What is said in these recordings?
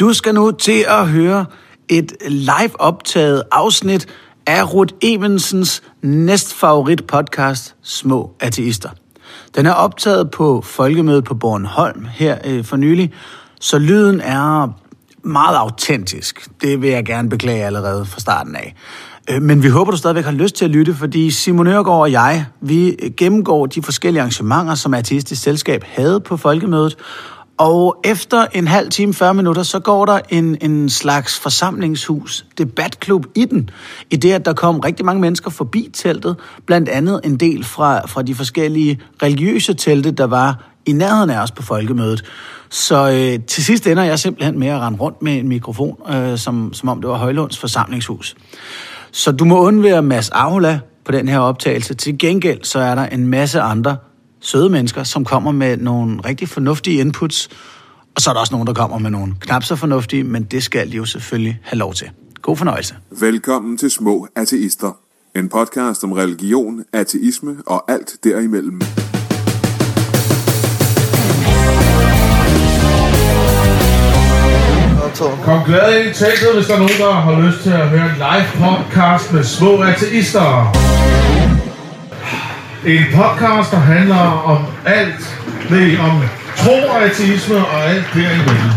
Du skal nu til at høre et live optaget afsnit af Ruth Evensens næstfavorit podcast, Små Ateister. Den er optaget på Folkemødet på Bornholm her øh, for nylig, så lyden er meget autentisk. Det vil jeg gerne beklage allerede fra starten af. Øh, men vi håber, du stadigvæk har lyst til at lytte, fordi Simon Ørgaard og jeg, vi gennemgår de forskellige arrangementer, som Artistisk Selskab havde på Folkemødet, og efter en halv time, 40 minutter, så går der en, en slags forsamlingshus, debatklub i den. I det, at der kom rigtig mange mennesker forbi teltet, blandt andet en del fra, fra de forskellige religiøse telte, der var i nærheden af os på folkemødet. Så øh, til sidst ender jeg simpelthen med at rende rundt med en mikrofon, øh, som, som om det var Højlunds forsamlingshus. Så du må undvære Mads Aula på den her optagelse. Til gengæld så er der en masse andre søde mennesker, som kommer med nogle rigtig fornuftige inputs. Og så er der også nogen, der kommer med nogle knap så fornuftige, men det skal de jo selvfølgelig have lov til. God fornøjelse. Velkommen til Små Ateister. En podcast om religion, ateisme og alt derimellem. Kom glad ind i teltet, hvis der er nogen, der har lyst til at høre en live podcast med små ateister. En podcast, der handler om alt. Nej, om tro og ateisme og alt derimellem.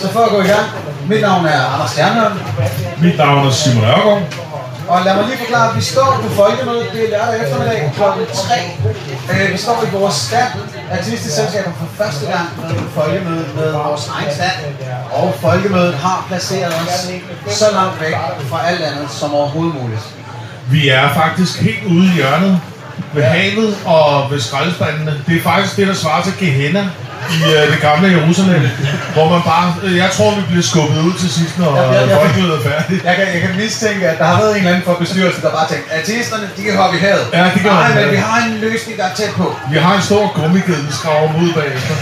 Så for at gå i gang, mit navn er Anders Stjernholm, Mit navn er Simon Ørgaard og lad mig lige forklare, at vi står på folkemødet, det er lørdag eftermiddag kl. 3. Øh, vi står i vores stand, Artistisk Selskaber for første gang med på folkemødet med vores egen stand, og folkemødet har placeret os så langt væk fra alt andet som overhovedet muligt. Vi er faktisk helt ude i hjørnet ved havet og ved skraldespandene. Det er faktisk det, der svarer til Gehenna i øh, det gamle Jerusalem, hvor man bare, øh, jeg tror, vi bliver skubbet ud til sidst, når Ja, ja, ja. folkemødet er færdigt. Jeg kan, jeg kan mistænke, at der har været en eller anden fra bestyrelsen, der bare tænkte, ateisterne, de kan hoppe i havet. Ja, de kan hoppe i Nej, men vi har en løsning, der er tæt på. Vi har en stor gummiged, vi skraver ud bagefter.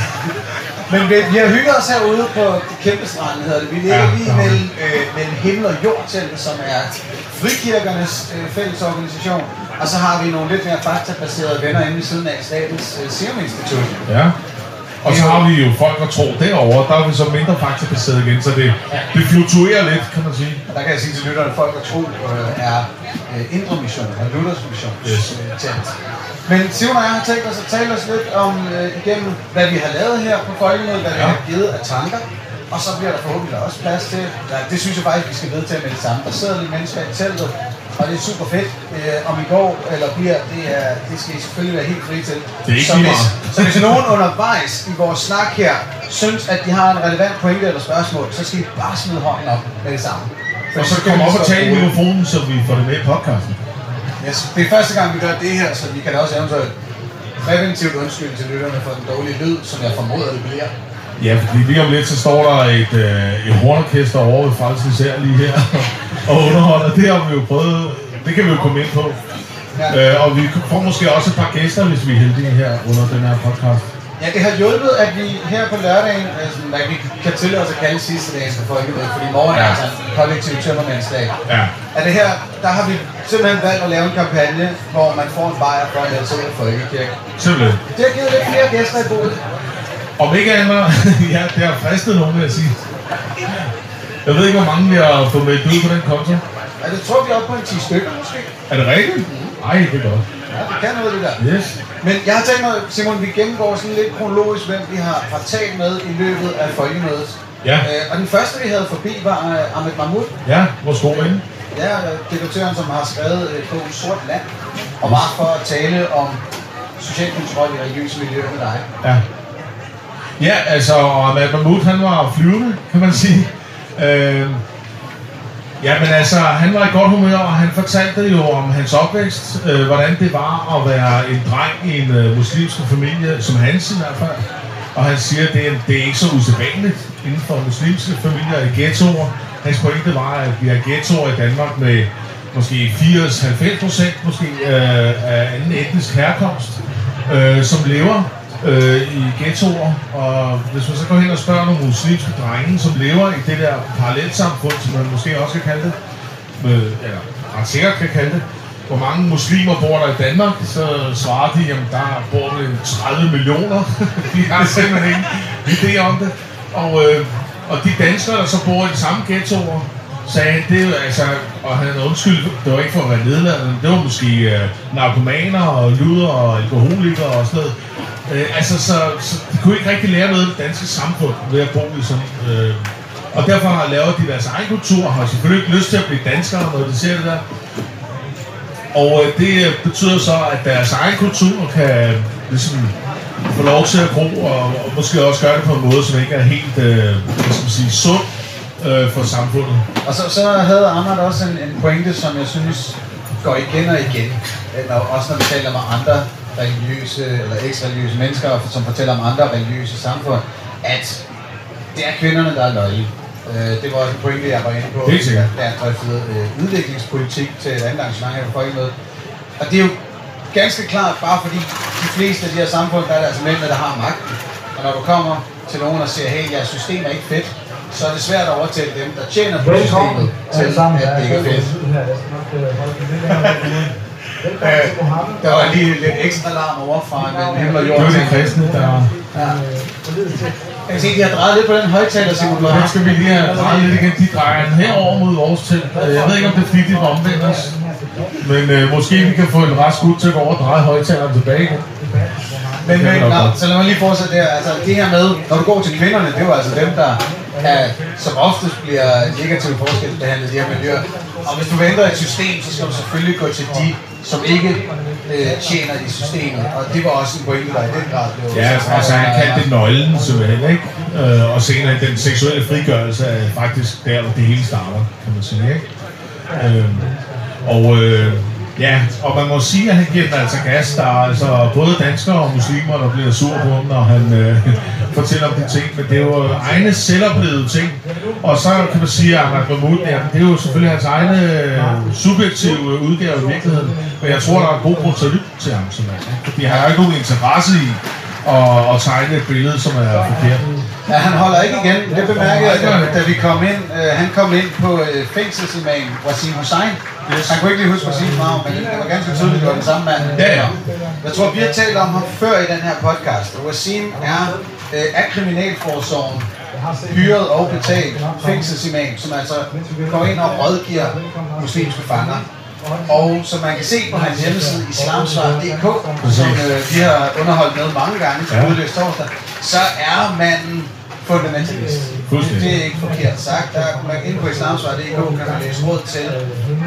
Men vi, vi har hygget os herude på det kæmpe strand, hedder det. Vi ligger Ja, lige mellem, øh, mellem himmel og jord teltet, som er frikirkernes øh, fælles organisation. Og så har vi nogle lidt mere faktabaserede venner inde ved siden af Statens øh, Serum Institut. Ja. Og så har vi jo folk og tro derovre, der er vi så mindre faktabaseret igen, så det, det fluktuerer lidt, kan man sige. Der kan jeg sige til lytterne, at folk og tro øh, er øh, indre mission, og Luthers mission. Yes. Øh, telt. Men Simon og jeg har tænkt os at tale os lidt om øh, igennem, hvad vi har lavet her på Folkemødet, hvad vi Ja. har givet af tanker. Og så bliver der forhåbentlig også plads til, ja, det synes jeg faktisk, vi skal vedtage med det samme. Der sidder lige mennesker i teltet, og det er super fedt. Øh, om I går eller bliver, det, er, det skal I selvfølgelig være helt fri til. Det er ikke så, hvis, så hvis nogen undervejs i vores snak her, synes, at de har en relevant pointe eller spørgsmål, så skal I bare smide hånden op med det samme. Og så kom op og tale i mikrofonen, så vi får det med i podcasten. Yes, det er første gang, vi gør det her, så vi kan også eventuelt præventivt undskylde til lytterne for den dårlige lyd, som jeg formoder, det bliver. Ja, fordi lige om lidt, så står der et, øh, et hornorkester over ved Frels Især lige her og underholder. Det har vi jo prøvet, det kan vi jo komme ind på. Ja. Øh, og vi får måske også et par gæster, hvis vi er heldige her under den her podcast. Ja, det har hjulpet, at vi her på lørdagen, altså, hvad vi kan tillade os at kalde sidste dagen for folkemødet, fordi i morgen er Ja. altså en kollektiv tømmermandsdag. Ja. Er det her, der har vi simpelthen valgt at lave en kampagne, hvor man får en bajer for at ud af folkekirke. Simpelthen. Det har givet lidt flere gæster i bordet. Om ikke andet, ja, det har fristet nogen, vil jeg sige. Jeg ved ikke, hvor mange vi har fået meldt ud på den konto. Ja, det tror vi er oppe på en 10 stykker måske. Er det rigtigt? Ej, det er godt. Ja, det kan noget det der. Yes. Men jeg har tænkt mig, Simon, vi gennemgår sådan lidt kronologisk, hvem vi har, har talt med i løbet af folkemødet. Ja. Øh, og den første, vi havde forbi, var uh, Ahmed Mahmoud. Ja, vores gode ven. Ja, øh, debattøren, som har skrevet øh, bogen Sort Land. Og var for at tale om social kontrol i religiøse miljøer med dig. Ja. Ja, altså, og Ahmad Mahmoud, han var flyvende, kan man sige. Øh, jamen altså, han var i godt humør, og han fortalte jo om hans opvækst, øh, hvordan det var at være en dreng i en øh, muslimsk familie, som hans i hvert fald. Og han siger, at det er, det er ikke så usædvanligt inden for muslimske familier i ghettoer. Hans pointe var, at vi har ghettoer i Danmark med måske 80-90 procent måske, øh, af anden etnisk herkomst, øh, som lever øh, i ghettoer, og hvis man så går hen og spørger nogle muslimske drenge, som lever i det der parallelsamfund, som man måske også kan kalde det, med, eller ret sikkert kan kalde det, hvor mange muslimer bor der i Danmark, så svarer de, jamen der bor der 30 millioner. de har simpelthen ingen idé om det. Og, øh, og de danskere, der så bor i de samme ghettoer, sagde det er altså, og han undskyld, det var ikke for at være nedladende, det var måske øh, narkomaner og luder og alkoholikere og sådan noget. Øh, altså, så, så de kunne ikke rigtig lære noget af det danske samfund ved at bo i sådan. Øh, og derfor har lavet de deres egen kultur, og har selvfølgelig ikke lyst til at blive danskere, når de ser det der. Og øh, det øh, betyder så, at deres egen kultur kan ligesom få lov til at gro, og, og måske også gøre det på en måde, som ikke er helt, øh, hvad skal man sige, sund øh, for samfundet. Og så, så havde Ahmad også en, en pointe, som jeg synes går igen og igen. Når, også når vi taler med andre religiøse eller eks-religiøse mennesker, som fortæller om andre religiøse samfund, at det er kvinderne, der er løgne. Øh, det var også en pointe, jeg var inde på. Helt sikkert. Jeg drøftede øh, udviklingspolitik til et andet arrangement her på Folkemødet. Og det er jo ganske klart, bare fordi de fleste af de her samfund, der er det altså mændene, der har magten. Og når du kommer til nogen og siger, hey, jeres system er ikke fedt, så er det svært at overtale dem, der tjener på systemet, til at det ikke er fedt. Øh, der var lige lidt ekstra larm over fra en himmel og jord. Det var de kristne, der... Ja. Jeg kan se, de har drejet lidt på den højtaler, Simon. Du Den skal vi lige have drejet lidt igen. De drejer den herover mod vores telt. Øh, Jeg ved ikke, om det er fordi, de var omvendt os. Men øh, måske vi kan få en rask ud til at gå over og dreje højtaleren tilbage igen. Men, Det men nå, så lad mig lige fortsætte der. Altså, det her med, når du går til kvinderne, det jo altså dem, der kan, som oftest bliver negativt forskelsbehandlet i de her miljøer. Og hvis du vender et system, så skal du selvfølgelig gå til de, som ikke øh, tjener i systemet. Og det var også en pointe, der i den grad blev... Ja, altså, altså han kaldte det nøglen simpelthen, ikke? Øh, og senere den seksuelle frigørelse er faktisk der, hvor det hele starter, kan man sige, ikke? Øh, og øh, ja, og man må sige, at han giver den altså gas. Der er altså både danskere og muslimer, der bliver sur på ham, når han øh, fortæller om de ting. Men det er jo egne selvoplevede ting. Og så kan man sige, at Ahmad Mahmoud, ja, det er jo selvfølgelig hans egne øh, subjektive udgave i virkeligheden. Men jeg tror, der er en god grund til at lytte til ham. Simpelthen. Fordi han har ikke nogen interesse i at, at tegne et billede, som er forkert. Ja, han holder ikke igen. Det bemærkede jeg, da, da vi kom ind. Øh, han kom ind på øh, fængselsimam Wasim Hussein. Yes. Han kunne ikke lige huske Wasims navn, men det var ganske tydeligt, det var den samme mand. Ja, ja. Jeg tror, vi har talt om ham før i den her podcast. Wasim er øh, af Kriminalforsorgen hyret og betalt fængselsimam, som altså går ind og rådgiver muslimske fanger. Og som man kan se på hans hjemmeside islamsvar.dk, som øh, vi har underholdt med mange gange til Ja. torsdag, så er manden fundamentalist. Det er ikke forkert sagt. Der kan man inde på islamsvar.dk kan man læse råd til,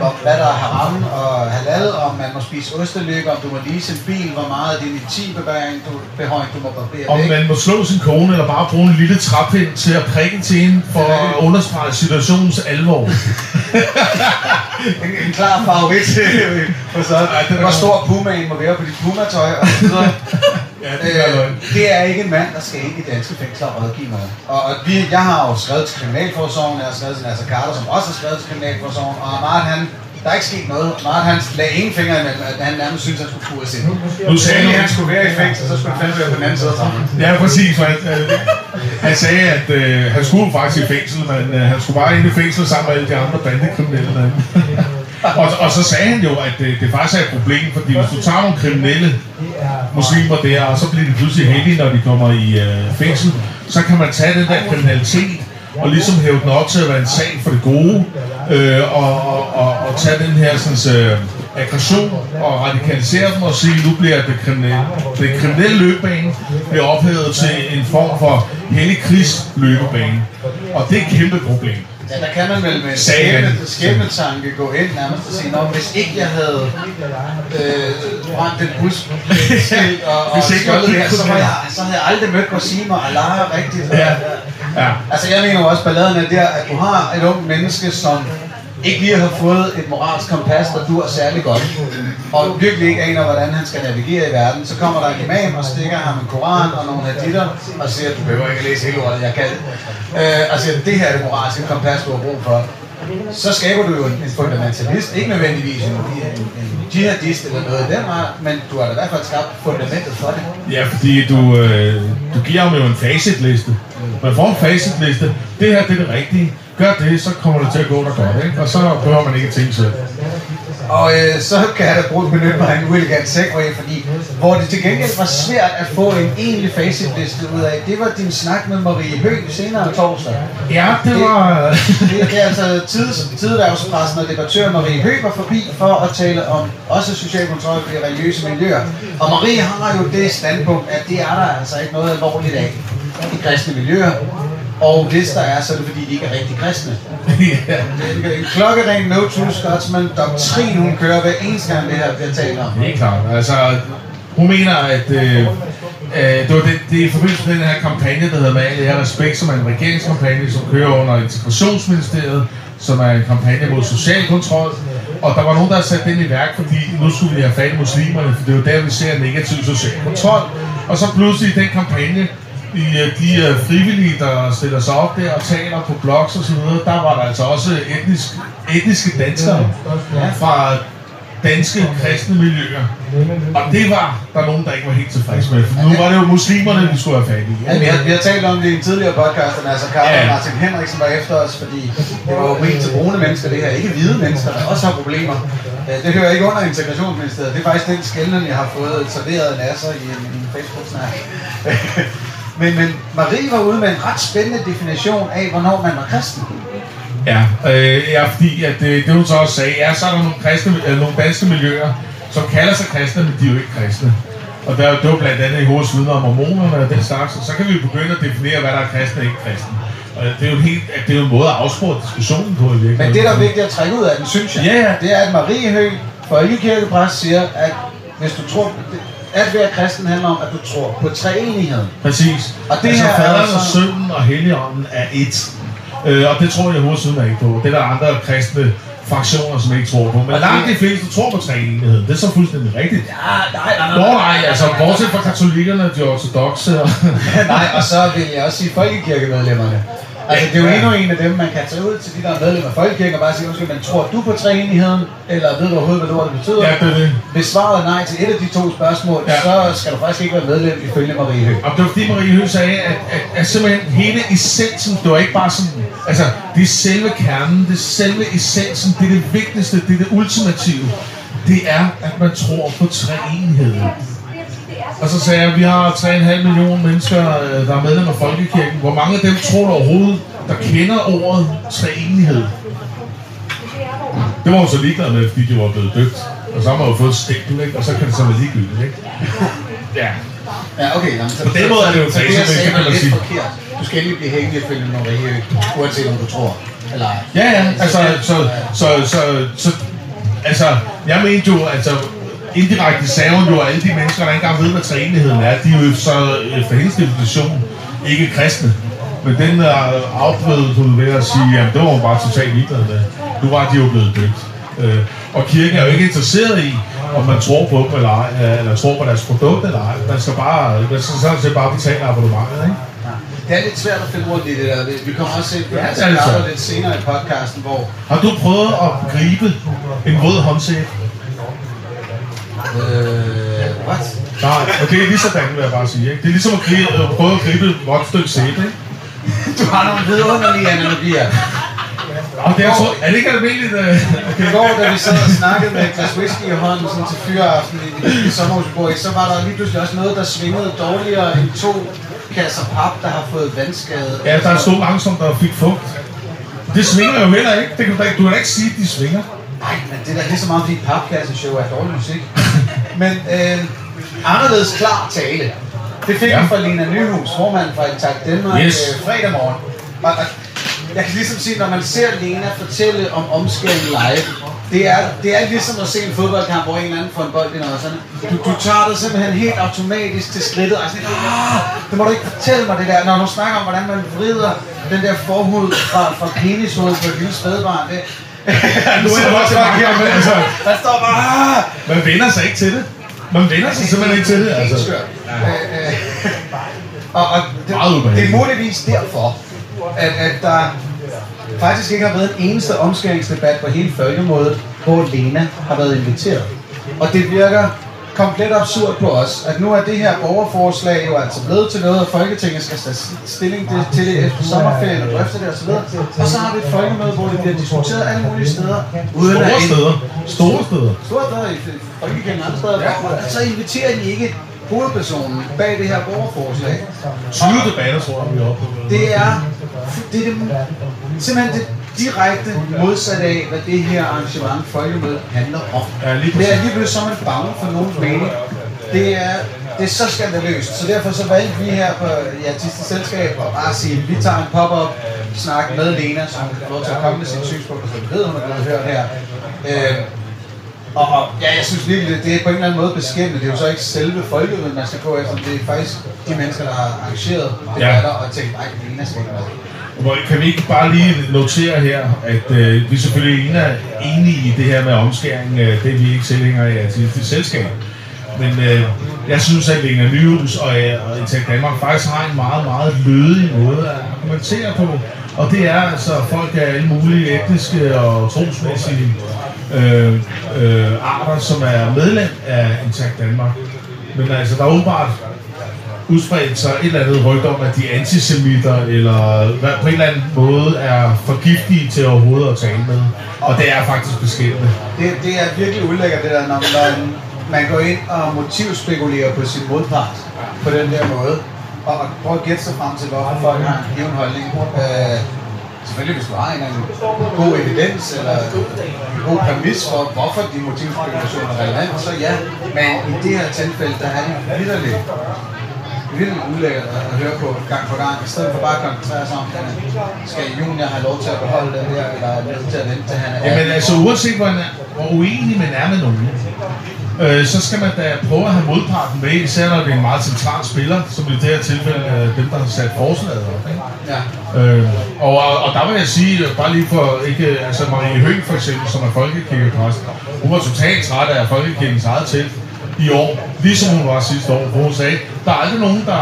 om, hvad der er haram og halal, om man må spise ostelykke, om du må lease en bil, hvor meget din intimbehøring du, behøring, du må barbere Om man må slå sin kone, eller bare bruge en lille træpind til at prikke til hende, for at understrege situationens alvor. En, en klar favorit for så. det er Hvor stor pumaen må være på dit pumatøj og så videre. Ja, det er Øh, det er ikke en mand, der skal ind i danske fængsler og rådgive noget. Og, og vi, jeg har jo skrevet til Kriminalforsorgen, jeg har skrevet til Nasser Carter, som også har skrevet til Kriminalforsorgen, og Amart, han, der er ikke sket noget. Amart, han lagde ingen fingre imellem, at han nærmest synes, at han skulle kures ind. Nu sagde du, han skulle være i fængsel, så skulle han fandme være på den anden side af sammen. Ja, præcis. for Han, øh, han sagde, at øh, han skulle faktisk i fængsel, men øh, han skulle bare ind i fængsel sammen med alle de andre bandekriminelle. og, og så sagde han jo, at det, det faktisk er et problem, fordi hvis du tager nogle kriminelle muslimer der, og så bliver de pludselig heldige, når de kommer i øh, fængsel, så kan man tage den der kriminalitet og ligesom hæve den op til at være en sag for det gode, øh, og, og, og, og tage den her sådan, øh, aggression og radikalisere dem og sige, nu bliver det kriminelle, det kriminelle løbebane bliver ophævet til en form for hellig krigsløbebane. Og det er et kæmpe problem. Ja, der kan man vel med skæbne, skæbnetanke gå ind nærmest og sige, Nå, hvis ikke jeg havde øh, brændt den bus og, og Hvis ikke det her, så, var jeg, så havde jeg aldrig mødt Wasim og Allah rigtigt. Ja. Ja. Altså jeg mener jo også, balladen er der, at du har et ung menneske, som ikke lige har fået et moralsk kompas, der dur særlig godt, og virkelig ikke aner, hvordan han skal navigere i verden, så kommer der en imam og stikker ham en koran og nogle haditter, og siger, du behøver ikke læse hele ordet, jeg kan. Øh, og siger, det her er det moralske kompas, du har brug for. Så skaber du jo en, en fundamentalist, ikke nødvendigvis en, en, en jihadist eller noget i den art, men du har da i hvert fald skabt fundamentet for det. Ja, fordi du, øh, du giver ham jo en facitliste. Man får en facitliste. Det her, det er det rigtige. Gør det, så kommer det til at gå der godt, ikke? Og så behøver man ikke tænke selv. Og øh, så kan jeg da bruge benytte mig af en uelegant segway, fordi hvor det til gengæld var svært at få en egentlig facitliste ud af, det var din snak med Marie Høgh senere torsdag. Ja, det var... Det, det er altså tids, tidværvspressen og debattør Marie Høgh var forbi for at tale om også social kontrol i religiøse miljøer. Og Marie har jo det standpunkt, at det er der altså ikke noget alvorligt af i kristne miljøer. Og hvis der er, så er det fordi, de ikke er rigtig kristne. er en klokkeren no true Scotsman doktrin, hun kører hver eneste gang, det her bliver talt om. Det er klart. Altså, hun mener, at øh, øh, det, var det, det er i forbindelse med den her kampagne, der hedder Med al ære og respekt, som er en regeringskampagne, som kører under Integrationsministeriet, som er en kampagne mod social kontrol. Og der var nogen, der havde sat den i værk, fordi nu skulle vi have fat i muslimerne, for det er jo der, vi ser negativ social kontrol. Og så pludselig den kampagne, i øh, de øh, frivillige, der stiller sig op der og taler på blogs og så videre, der var der altså også etnisk, etniske danskere fra danske kristne miljøer. Og det var der nogen, der ikke var helt tilfredse med. For nu var det jo muslimerne, vi skulle have fat i. Ja, vi, har, vi har talt om det i en tidligere podcast, og altså Karl Ja. og Martin Henriksen var efter os, fordi det var jo ment til brune mennesker, det her. Ikke hvide mennesker, der også har problemer. Øh, Det hører ikke under integrationsministeriet. Det er faktisk den skældning, jeg har fået serveret af Nasser i en, en Facebook-snak. Men, men Marie var ude med en ret spændende definition af, hvornår man var kristen. Ja, øh, ja fordi at det, det hun så også sagde, er, så er der nogle, kristne, øh, nogle danske miljøer, som kalder sig kristne, men de er jo ikke kristne. Og der, det var blandt andet i hovedets vidner om mormonerne og den slags, og så kan vi jo begynde at definere, hvad der er kristne og ikke kristne. Og det er jo en, helt, det er jo en måde at afspore diskussionen på i virkeligheden. Men det, der er vigtigt at trække ud af den, synes jeg, Ja, ja. det er, at Marie Høgh, folkekirkepræst, siger, at hvis du tror, at være kristen handler om, at du tror på treenigheden. Præcis. Og det altså, her er faderen og altså- sønnen og helligånden er ét. Øh, og det tror jeg hovedsiden er ikke på. Det er der andre kristne fraktioner, som ikke tror på. Men Og langt det- de fleste tror på treenigheden. Det er så fuldstændig rigtigt. Ja, nej, nej, Nå nej, altså bortset fra katolikkerne, de ortodoxe og... nej, og så vil jeg også sige folkekirkemedlemmerne. Altså, det er jo endnu en af dem, man kan tage ud til de der medlemmer af folkekirken og bare sige, undskyld, men tror du på treenigheden? Eller ved du overhovedet, hvad det ordet betyder? Ja, det er det. Hvis svaret er nej til et af de to spørgsmål, Ja. så skal du faktisk ikke være medlem ifølge Marie Høgh. Og det var fordi Marie Høgh sagde, at, at, at simpelthen hele essensen, det var ikke bare sådan, altså det er selve kernen, det er selve essensen, det er det vigtigste, det er det ultimative. Det er, at man tror på treenigheden. Og så sagde jeg, at vi har 3,5 millioner mennesker, øh, der er medlem af Folkekirken. Hvor mange af dem tror du overhovedet, der kender ordet treenighed? Det var hun så ligeglad med, fordi de var blevet døbt. Og så har man jo fået et stempel, ikke? Og så kan det så være ligegyldigt, ikke? Ja. Ja, okay. Jamen, så, På den måde er det jo så, så det, jeg faktisk, sagde, kan man sige. forkert. Du skal ikke blive hængende ifølge Marie uanset om du tror eller ej. Ja, ja, altså, så, så, så, så, altså, jeg mente jo, altså, indirekte sagde hun jo, at alle de mennesker, der ikke engang ved, hvad træenigheden er, de er jo så efter hendes definition ikke kristne. Men den er afbredet hun ved at sige, at det var hun bare totalt ligeglad med. Nu var de jo blevet døbt. Øh, og kirken er jo ikke interesseret i, om man tror på dem eller ej, øh, eller tror på deres produkt eller ej. Man skal bare, man skal sådan set bare betale abonnementet, ikke? Det er lidt svært at finde rundt i det der. Vi kommer også til Ja, ja, det lidt senere i podcasten, hvor Har du prøvet at gribe en rød håndsæbe? Øh, what? Nej, og det er lige sådan, vil jeg bare sige. Ikke? Det er ligesom at gribe, at prøve at gribe et vådt stykke sæbe. Ikke? Du har nogle vidunderlige analogier. Og det er, så, er det ikke almindeligt? Uh, Okay, i går, da vi sad og snakkede med et glas whisky i hånden sådan til fyreaften i, i, i sommerhusborg, så var der lige pludselig også noget, der svingede dårligere end to kasser pap, der har fået vandskade. ja, der er stod langsomt, der fik fugt. Det svinger jo heller ikke. Det kan du, da ikke- du kan da ikke sige, at de svinger. Nej, men det er da lige så meget, fordi papkasseshow er dårlig musik. Men øh, anderledes klar tale. Det fik Ja. vi fra Lena Nyhus, formand fra Intact Danmark, Yes. øh, fredag morgen. Og, og, jeg kan ligesom sige, når man ser Lena fortælle om omskæring live, det er, det er ligesom at se en fodboldkamp, hvor en eller anden får en bold i nosserne. Du, du tager det simpelthen helt automatisk til skridtet, og sådan, "Ah, det må du ikke fortælle mig det der, når du snakker om, hvordan man vrider den der forhud fra, fra penishovedet på et lille spædbarn. Det, nu er det også bare her med, altså, der står bare, "Ah!" Man vender sig ikke til det. Man vender sig simpelthen ikke til det. Altså. Øh, øh, og, og det, det er muligvis derfor, at, at der faktisk ikke har været en eneste omskæringsdebat på hele folkemådet, hvor Lena har været inviteret. Og det virker komplet absurd på os, at nu er det her borgerforslag jo altså blevet til noget, og Folketinget skal tage stilling til, til det efter sommerferien og drøfte det osv. Og så har vi et folkemøde, hvor det bliver diskuteret alle mulige steder. Uden Store at steder. Store steder. Store steder i Folkekirken og andre steder. Ja. Så inviterer de ikke hovedpersonen bag det her borgerforslag. 20 debatter, tror jeg, vi er oppe på. Det er, det er det, simpelthen det direkte modsat af, hvad det her arrangement folkemøde handler om. Ja, det er lige så er man bange for nogens mening. Det er, det er så skandaløst. Så derfor så valgte vi her på i Artistisk Selskab at bare sige, vi tager en pop-up snak med Lena, som kan få lov til at komme med sine synspunkter, vi ved, hun er blevet hørt her. Øh, og, ja, jeg synes virkelig, det er på en eller anden måde beskæmmende. Det er jo så ikke selve folkemødet, man skal gå efter. Det er faktisk de mennesker, der har arrangeret debatter og tænkt, nej, Lena skal ikke med. Hvor- Kan vi ikke bare lige notere her, at øh, vi selvfølgelig er enige i det her med omskæring. Øh, det er vi ikke tilhængere af til det selskab. Men øh, jeg synes, at Lena Nyhus og, øh, og Intak Danmark faktisk har en meget, meget lødig måde at argumentere på. Og det er altså folk af alle mulige etniske og trosmæssige øh, øh, arter, som er medlem af Intak Danmark. Men altså, der er åbenbart udspredt sig et eller andet rygte om, at de er antisemitter, eller hvad, på en eller anden måde er for giftige til overhovedet at tale med. Og det er faktisk beskæmmende. Det, det er virkelig ulækkert, det der, når man, man går ind og motivspekulerer på sin modpart på den der måde. Og, og prøver at gætte sig frem til, hvorfor folk har en given holdning. Øh, selvfølgelig, hvis du har en, god evidens eller en god præmis for, hvorfor de motivspekulationer er relevant, så ja. Men i det her tilfælde, der er det vidderligt vildt ulækkert at høre på gang på gang, i stedet for bare at koncentrere sig om, skal junior have lov til at beholde den her, eller er nødt til at vente til han er Jamen altså, uanset hvor, er, hvor uenig man er med nogen, øh, så skal man da prøve at have modparten med, især når det er en meget central spiller, som i det her tilfælde er dem, der har sat forslaget op. Ikke? Ja. Øh, og, og der vil jeg sige, øh, bare lige for ikke, altså Marie Høgh for eksempel, som er folkekirkepræst, hun var totalt træt af folkekirkens eget telt i år, ligesom hun var sidste år, hvor hun sagde, der er aldrig nogen, der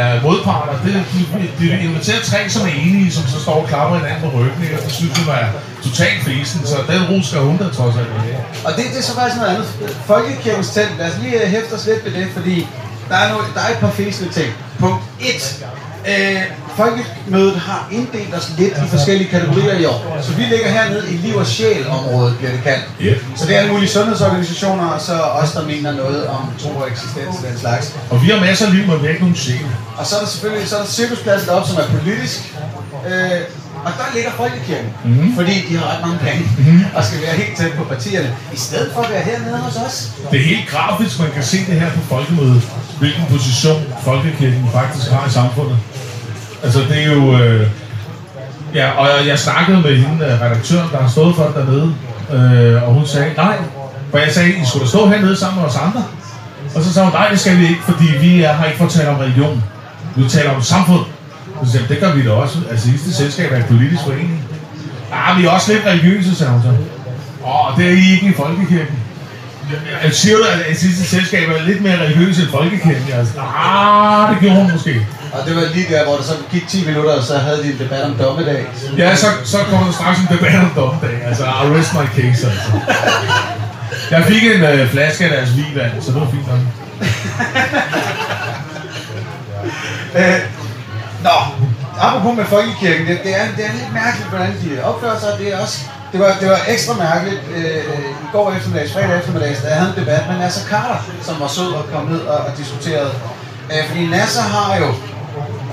er modparter. Det, de, de inviterer tre, som er enige, som så står og klapper hinanden på ryggen, og det synes hun er totalt fesen, så den ro skal hun da trods alt have. Og det, det er så faktisk noget andet. Folkekirkens telt, lad os lige øh, hæfte os lidt ved det, fordi der er, noget, der er et par fæsende ting. Punkt 1. Øh, Folkemødet har inddelt os lidt i forskellige kategorier i år. Så vi ligger hernede i liv- og sjæl-området, bliver det kaldt. Ja. Så det er alle mulige sundhedsorganisationer, og så os, der mener noget om tro og eksistens og den slags. Og vi har masser af liv, men vi har ikke nogen sjæl. Og så er der selvfølgelig så er der cirkuspladsen deroppe, som er politisk. Øh, og der ligger Folkekirken, mm-hmm. fordi de har ret mange penge mm-hmm. og skal være helt tæt på partierne, i stedet for at være hernede hos os. Det er helt grafisk, man kan se det her på folkemødet, hvilken position folkekirken faktisk har i samfundet. Altså det er jo... Øh, ja, og jeg, jeg snakkede med hende, øh, redaktøren, der har stået for det dernede, øh, og hun sagde, nej, for jeg sagde, I skulle da stå hernede sammen med os andre. Og så sagde hun, nej, det skal vi ikke, fordi vi er her ikke for at tale om religion. Vi taler om samfund. Og så sagde det gør vi da også. Altså, sidste selskab er et politisk forening. Ja, vi er også lidt religiøse, sagde hun så. Åh, det er I ikke i folkekirken. Jeg siger du, at sidste selskab er lidt mere religiøs end folkekirken? Altså, ah, det gjorde hun måske. Og det var lige der, hvor der så gik 10 minutter, og så havde de en debat om dommedag. Ja, så, så kommer der straks en debat om dommedag. Altså, I rest my case, altså. Jeg fik en øh, flaske af deres vinvand, så det var fint nok. Øh, nå, apropos med Folkekirken, det, det, er, det er lidt mærkeligt, hvordan de opfører sig. Det er også det var, det var ekstra mærkeligt øh, i går eftermiddags, fredag eftermiddags, da jeg havde en debat med Nasser Carter, som var sød og kom ned og, og diskuterede. Øh, fordi Nasser har jo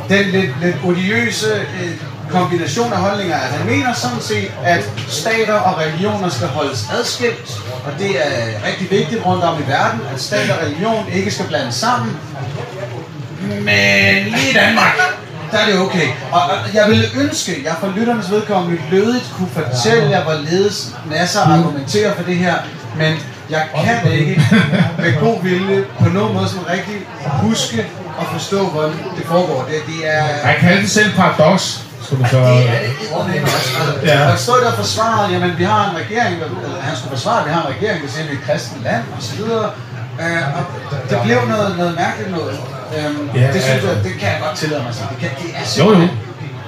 den lidt, lidt odiøse øh, kombination af holdninger, at han mener sådan set, at stater og religioner skal holdes adskilt, og det er rigtig vigtigt rundt om i verden, at stat og religion ikke skal blandes sammen. Men lige i Danmark, der er det okay. Og, og jeg ville ønske, at jeg for lytternes vedkommende lødigt kunne fortælle jer, hvorledes masser argumenterer for det her, men jeg kan ikke med god vilje på nogen måde som rigtig huske og forstå, hvordan det foregår. Det, det er... Han kaldte det selv paradox, skulle man så... Det er det eddermame også. Ja. ja. Og stå der og forsvare, jamen vi har en regering, eller han skulle forsvare, at vi har en regering, der siger, at vi er et kristent land, og så videre. Øh, og det blev noget, noget mærkeligt noget. Øhm, Ja, det synes altså- jeg, det kan jeg godt tillade mig at sige. Det, kan, det er Jo, jo. simpelthen...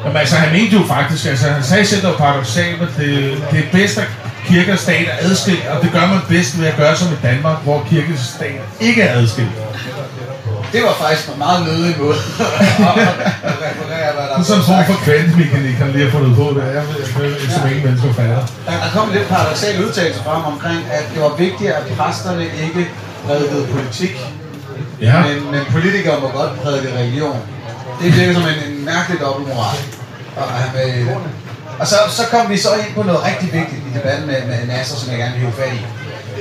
Jamen, altså, han mente jo faktisk, altså, han sagde selv, at det var paradoxalt, at det, det er bedst at kirke og stat er adskilt, og det gør man bedst ved at gøre som i Danmark, hvor kirke og stat ikke er adskilt. Det var faktisk en meget nødig måde at referere, hvad der er sådan en form for kvantemekanik, han lige har fundet på det. Jeg ved ikke, som ingen mennesker fatter. Der, kom en lidt paradoxal udtalelse frem omkring, at det var vigtigt, at præsterne ikke prædikede politik, Ja. men, men politikere må godt prædike religion. Det virker som en, en mærkelig dobbeltmoral. Og, det. og så, så kom vi så ind på noget rigtig vigtigt i debatten med, med Nasser, som jeg gerne vil hive fat i.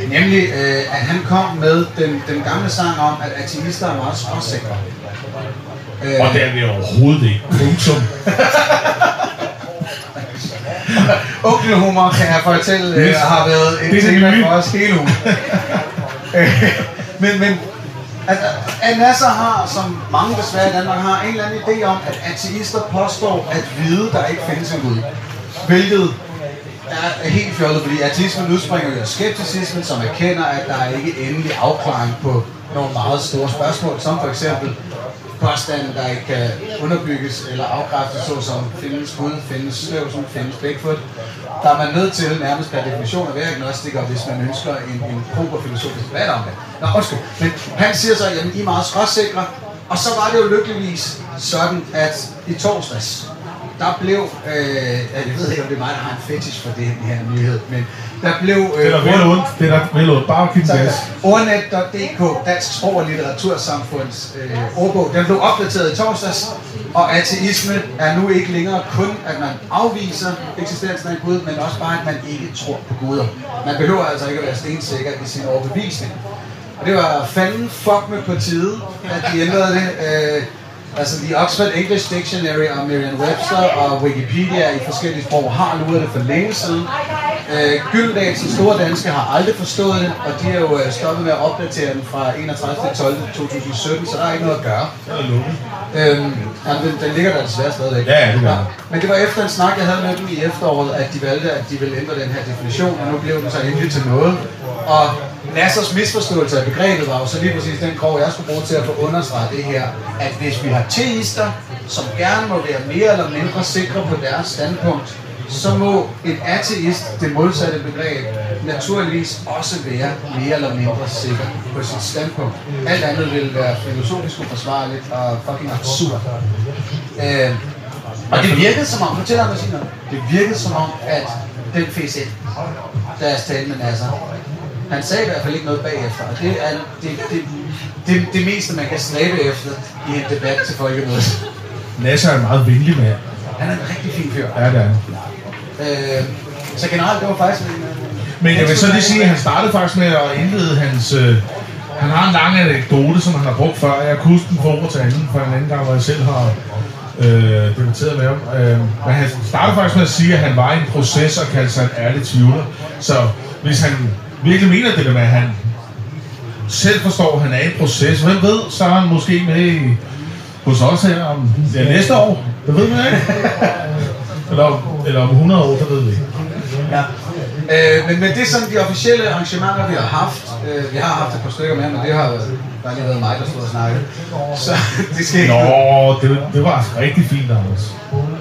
Nemlig, øh, at han kom med den, den gamle sang om, at ateister er meget skråsikre. Øh, Og det er vi overhovedet ikke. Punktum. Onkelhumor, kan jeg fortælle, øh, har været et tema for os hele ugen. Men, men at, at Nasser har, som mange desværre i Danmark har, en eller anden idé om, at ateister påstår at vide, der ikke findes en Gud. Hvilket er helt fjollet, fordi artismen udspringer jo af skepticismen, som erkender, at der er ikke endelig afklaring på nogle meget store spørgsmål, som for eksempel påstanden, der ikke kan underbygges eller afkræftes, såsom findes Gud, findes Sløvsen, findes Bigfoot. Der er man nødt til nærmest per definition at være agnostiker, hvis man ønsker en, en proper filosofisk debat om det. Nå, undskyld. Men han siger så, at I er meget skråsikre, og så var det jo lykkeligvis sådan, at i torsdags, der blev, øh, jeg ved ikke om det er mig, der har en fetish for det her nyhed, men der blev... Øh, Det er vel ondt. Det er vel ondt. Bare giv gas. Ordnet.dk, Dansk Sprog og Litteratursamfunds øh, ordbog, den blev opdateret i torsdags, og ateisme er nu ikke længere kun, at man afviser eksistensen af en Gud, men også bare, at man ikke tror på guder. Man behøver altså ikke at være stensikker i sin overbevisning. Og det var fanden fuck med på tide, at de ændrede det. Øh, altså, The Oxford English Dictionary og Merriam-Webster og Wikipedia i forskellige sprog har luret det for længe siden. Øh, Gyldendals den store danske har aldrig forstået det, og de er jo øh, stoppet med at opdatere den fra 31.12.2017, så der er ikke noget at gøre. Øhm, jamen, den, den ligger der desværre stadigvæk. Ja, det gør. Men det var efter en snak, jeg havde med dem i efteråret, at de valgte, at de ville ændre den her definition, og nu blev den så endelig til noget. Og Nassers misforståelse af begrebet var jo så lige præcis den krog, jeg skulle bruge til at få understreget det her, at hvis vi har teister, som gerne må være mere eller mindre sikre på deres standpunkt, så må en ateist, det modsatte begreb, naturligvis også være mere eller mindre sikker på sit standpunkt. Alt andet vil være filosofisk uforsvarligt og fucking absurd. Øh, og det virkede som om, fortæl mig sige det virkede som om, at den fik ind, da jeg talte med Nasser. Han sagde i hvert fald ikke noget bagefter, og det er det, det, det, det meste, man kan stræbe efter i en debat til folkemødet. Nasser er en meget venlig mand. Han er en rigtig fin fyr. Ja, det er han. Øh, så generelt, det var faktisk en... Men jeg vil så lige sige, at han startede faktisk med at indlede hans... Øh, han har en lang anekdote, som han har brugt før. Jeg kan huske den fra ord til anden, fra en anden gang, hvor jeg selv har øh, debatteret med ham. Øh, men han startede faktisk med at sige, at han var i en proces og kaldte sig en ærlig tvivler. Så hvis han virkelig mener det der med, at han selv forstår, at han er i en proces, hvem ved, så er han måske med hos os her om ja, næste år. Det ved man ikke. Eller, om- eller om 100 år, det ved vi ikke. Ja. Øh, men, men det er sådan de officielle arrangementer, vi har haft. Øh, vi har haft et par stykker mere, men det har bare lige været mig, der stod og snakkede. Så det skal ikke... Nå, det, det var altså rigtig fint, Anders.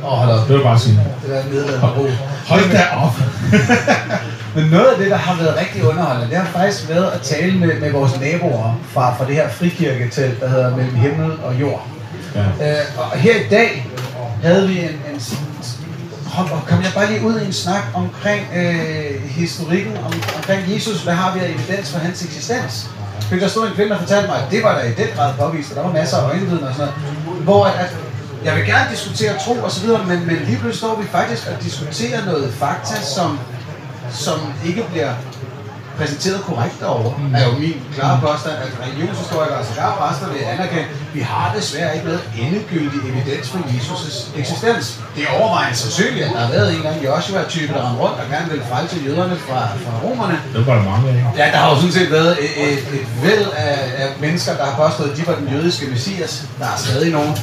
Åh, hold op. Det jeg bare sige. Det er nedladende ro. Hold da op. Men noget af det, der har været rigtig underholdende, det har faktisk været at tale med, med vores naboer fra, fra det her frikirketelt, der hedder Mellem Himmel og Jord. Ja. Øh, og her i dag havde vi en, en Hold op, kom jeg bare lige ud i en snak omkring øh, historikken om, omkring Jesus. Hvad har vi af evidens for hans eksistens? Fordi der stod en kvinde, der fortalte mig, at det var der i den grad påvist, og der var masser af øjenviden og sådan noget. Hvor at, at jeg vil gerne diskutere tro og så videre, men, men lige pludselig står vi faktisk og diskuterer noget fakta, som, som ikke bliver præsenteret korrekt derovre, er jo min klare påstand, at religionshistorikere og sågar præster vil anerkende, at vi har desværre ikke noget endegyldig evidens for Jesus' eksistens. Det er overvejende sandsynligt, at der har været en eller anden Joshua-type, der rendte rundt og gerne ville frelse jøderne fra, fra romerne. Det var der mange af. Ja, der har jo sådan set været et, et, et væld af, af mennesker, der har påstået, at de var den jødiske messias. Der er stadig nogen.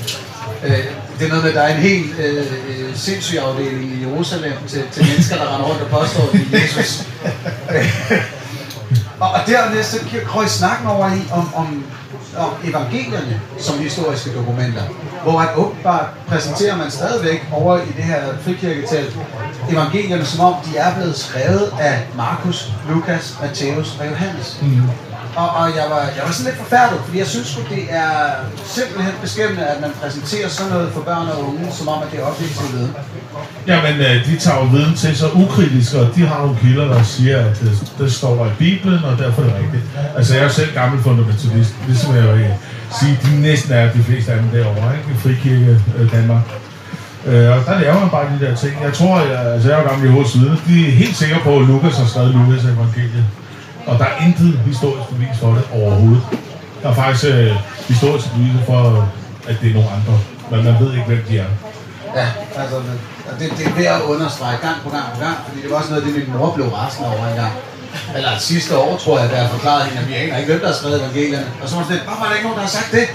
Øh, det er noget med, at der er en helt øh, øh, sindssyg afdeling i Jerusalem til, til mennesker, der render rundt og påstår, at de er Jesus. og, og dernæst så krøj snakken over i om, om, om evangelierne som historiske dokumenter, hvor at åbenbart præsenterer man stadigvæk over i det her frikirketelt evangelierne, som om de er blevet skrevet af Markus, Lukas, Matthæus og Johannes. Mm. Og, og jeg, var, jeg var sådan lidt forfærdet, fordi jeg synes at det er simpelthen beskæmmende, at man præsenterer sådan noget for børn og unge, som om at det er objektiv viden. Jamen, øh, de tager jo viden til sig ukritisk, og de har nogle kilder, der siger, at det, det står der i Bibelen, og derfor er det rigtigt. Altså, jeg er jo selv gammel fundamentalist, ligesom jeg jo ikke sige, de næsten er de fleste af dem derovre, ikke? I Frikirke øh, Danmark. Øh, og der laver man bare de der ting. Jeg tror, jeg, altså jeg er jo gammel i hovedet side, de er helt sikre på, at Lukas har skrevet Lukas evangeliet. Og der er intet historisk bevis for det overhovedet. Der er faktisk øh, historisk bevis for, at det er nogle andre. Men man ved ikke, hvem de er. Ja, altså, og det, det er ved at understrege gang på gang på gang, fordi det var også noget af det, min mor blev rasende over en gang. Eller sidste år, tror jeg, da jeg forklarede hende, at vi aner ikke, hvem der har skrevet evangelierne. Og så var det hvorfor er der ikke nogen, der har sagt det?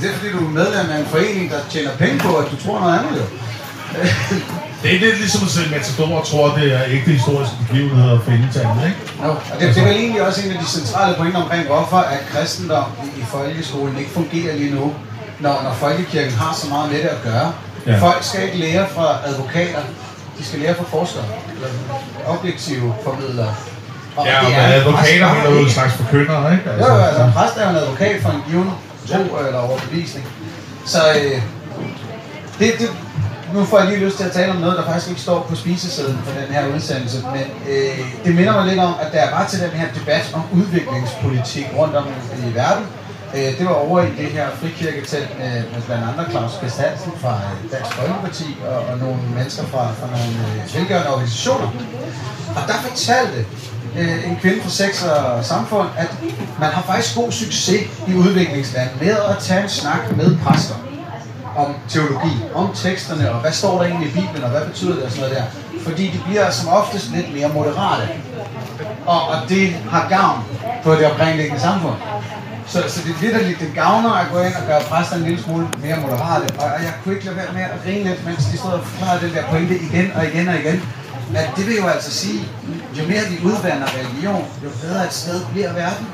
Det er fordi, du er medlem af en forening, der tjener penge på, at du tror noget andet, jo. Det er lidt ligesom at se Matador tror, det er ægte historiske begivenheder at finde til andet, ikke? Jo, og det, det er vel egentlig også en af de centrale pointer omkring, hvorfor at kristendom i, i folkeskolen ikke fungerer lige nu, når, når folkekirken har så meget med det at gøre. Ja. Folk skal ikke lære fra advokater, de skal lære fra forskere, eller objektive formidlere. Og ja, men advokater er jo en slags forkyndere, ikke? Altså, jo, altså en præst er jo en advokat for en given tro eller overbevisning. Så øh, det, det, nu får jeg lige lyst til at tale om noget, der faktisk ikke står på spisesiden for den her udsendelse, men øh, det minder mig lidt om, at der var til den her debat om udviklingspolitik rundt om i verden. Øh, det var over i det her frikirketelt med, med blandt andre Claus Kvist fra øh, Dansk Folkeparti og, og nogle mennesker fra, fra nogle øh, velgørende organisationer. Og der fortalte øh, en kvinde fra Sex og Samfund, at man har faktisk god succes i udviklingslandet med at tage en snak med præster om teologi, om teksterne, og hvad står der egentlig i Bibelen, og hvad betyder det og sådan noget der. Fordi de bliver som oftest lidt mere moderate. Og, og det har gavn på det oprindelige samfund. Så, så det er lidt, det gavner at gå ind og gøre præster en lille smule mere moderate. Og, og jeg kunne ikke lade være med at grine lidt, mens de stod og forklarede den der pointe igen og igen og igen. At det vil jo altså sige, jo mere vi udvander religion, jo bedre et sted bliver verden.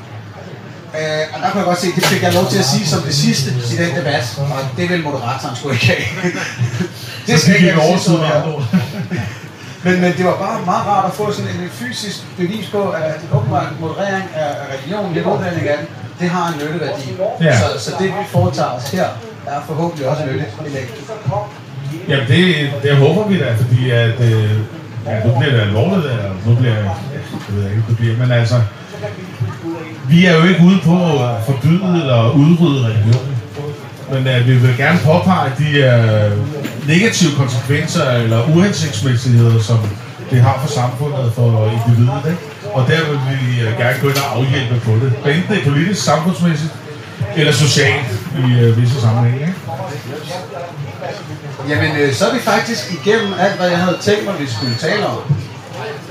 Øh, og der kunne jeg godt se, det fik jeg lov til at sige som det sidste i den debat, og det vil moderatoren sgu ikke have. det skal ikke over siden men, men det var bare meget rart at få sådan en fysisk bevis på, at åbenbart moderering af religion, lidt udvandring af den, det har en nytteværdi. Ja. Så, så det vi foretager os her, er forhåbentlig også nyttigt i længden. Jamen det, det håber vi da, fordi at, øh, ja, nu bliver det alvorligt, eller nu bliver jeg ved ikke, det bliver, men altså, vi er jo ikke ude på at forbyde eller udrydde religion. Men uh, vi vil gerne påpege de uh, negative konsekvenser eller uhensigtsmæssigheder, som det har for samfundet og for individet. Ikke? Og der vil vi uh, gerne gå ind og afhjælpe på det. Enten det er politisk, samfundsmæssigt eller socialt i uh, visse sammenhænge. Ikke? Jamen, øh, så er vi faktisk igennem alt, hvad jeg havde tænkt mig, vi skulle tale om.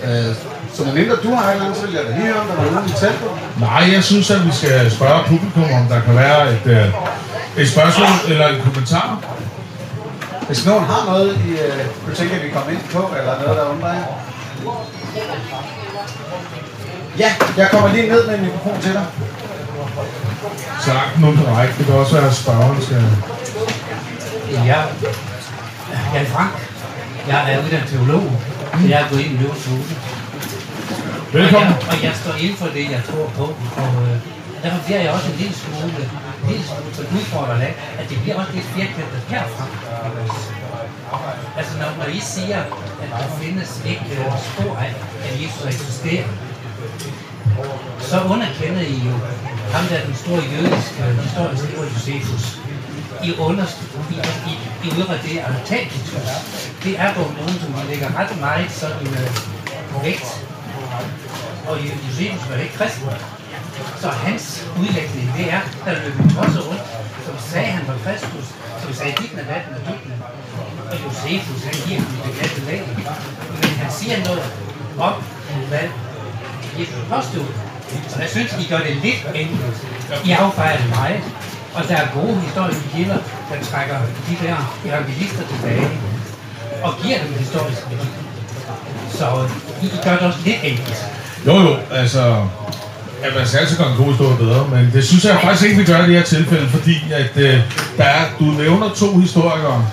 Øh, så medmindre du har et eller andet, så vil jeg da lige høre, om der var nogen i teltet. Nej, jeg synes, at vi skal spørge publikum, om der kan være et, øh, et spørgsmål eller en kommentar. Hvis nogen har noget, I øh, kunne tænke, at vi kommer ind på, eller noget, der undrer jer. Ja, jeg kommer lige ned med en mikrofon til dig. Så langt nu på række. Det kan også være, at spørgeren skal... Ja, Jan Frank. Jeg er uddannet teolog, så jeg er gået ind i huse. Velkommen. Og jeg, og jeg står inden for det, jeg tror på. Og øh, derfor bliver jeg også en lille smule, en lille smule udfordret af, at det bliver også lidt firkantet herfra. Altså når, når I siger, at der findes ikke øh, spor af, at Jesus eksisterer, så underkender I jo ham der den store jødiske historiske skriver Josephus. I, under, i, i, i udraderer Tacitus. Det er dog nogen, som lægger ret meget sådan øh, vægt og Josephus var ikke kristen. Så hans udlægning, det er, der løb en tosser rundt, som sagde, han var Kristus, som sagde, dit er vatten og dybden. Og Josephus, han giver ham det glatte lag. Men han siger noget om, hvad Jesus påstod. Så jeg synes, I gør det lidt enkelt. I affejrer det meget. Og der er gode historiske kilder, der trækker de der evangelister tilbage og giver dem historiske værdi. Så I gør det også lidt enkelt. Jo jo, altså... At man skal altid gøre en god historie bedre, men det synes jeg faktisk ikke, vi gør i det her tilfælde, fordi at, øh, der er, du nævner to historikere,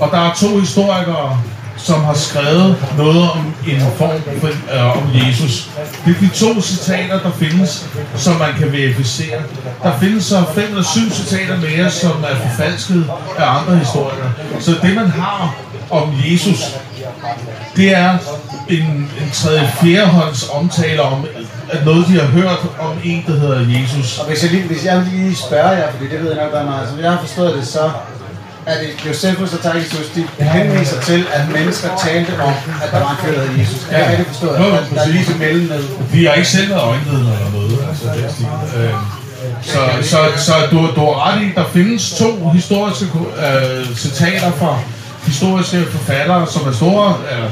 og der er to historikere, som har skrevet noget om en form for, øh, om Jesus. Det er de to citater, der findes, som man kan verificere. Der findes så fem eller syv citater mere, som er forfalsket af andre historikere. Så det, man har om Jesus, det er en, en tredje fjerdehånds omtale om at noget, de har hørt om en, der hedder Jesus. Og hvis jeg, lige, hvis jeg lige spørger jer, fordi det ved jeg nok bare meget, som jeg har forstået det, så er det Josephus og Tacitus, de henviser til, at mennesker talte om, at der var en fyr, der hed Jesus. Ja. jeg rigtig forstå, at der, der er lige mellem med. De har ikke selv været øjenvidner eller noget. Altså, den stil. Øh, så, så, så du, du har ret i, der findes to historiske øh, citater fra historiske forfattere, som er store, eller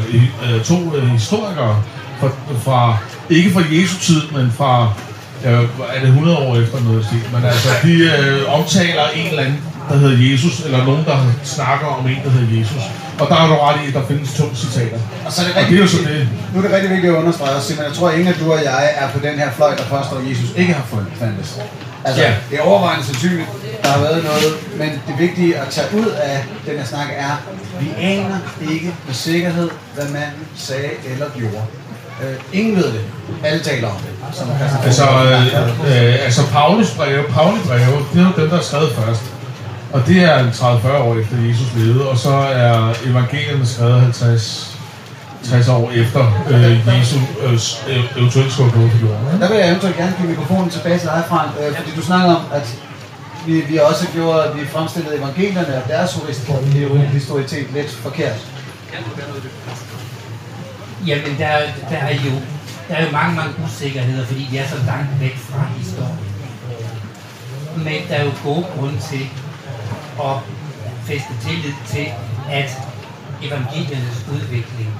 øh, to øh, historikere fra, fra, ikke fra Jesu tid, men fra, øh, er det 100 år efter noget stil, men altså, de øh, omtaler en eller anden, der hedder Jesus, eller nogen, der snakker om en, der hedder Jesus. Og der er du ret i, at der findes to citater. Og så er det Og rigtig det er jo så det. nu er det rigtig vigtigt at understrege Simon. Jeg tror, at ingen af du og jeg er på den her fløj, der påstår, at Jesus ikke har fundet fandtes. Altså, Ja. det er overvejende sandsynligt, der har været noget, men det vigtige at tage ud af den her snak er, vi aner ikke med sikkerhed, hvad manden sagde eller gjorde. Øh, ingen ved det. Alle taler om det. Som Altså, øh, øh, altså Paulus breve, Pauli breve, det er jo dem, der er skrevet først. Og det er 30-40 år efter Jesus levede, og så er evangelierne skrevet 50, 60 år efter øh, Jesu øh, eventuelt skulle på jorden. Der vil jeg eventuelt gerne give mikrofonen tilbage til dig, Frank, øh, fordi du snakker om, at vi, vi også gjorde, vi fremstillede evangelierne og deres histori- historitet lidt forkert. Jamen, der, er- der er jo der er jo mange, mange usikkerheder, fordi vi er så langt væk fra historien. Men der er jo gode grunde til at feste tillid til, at evangeliernes udvikling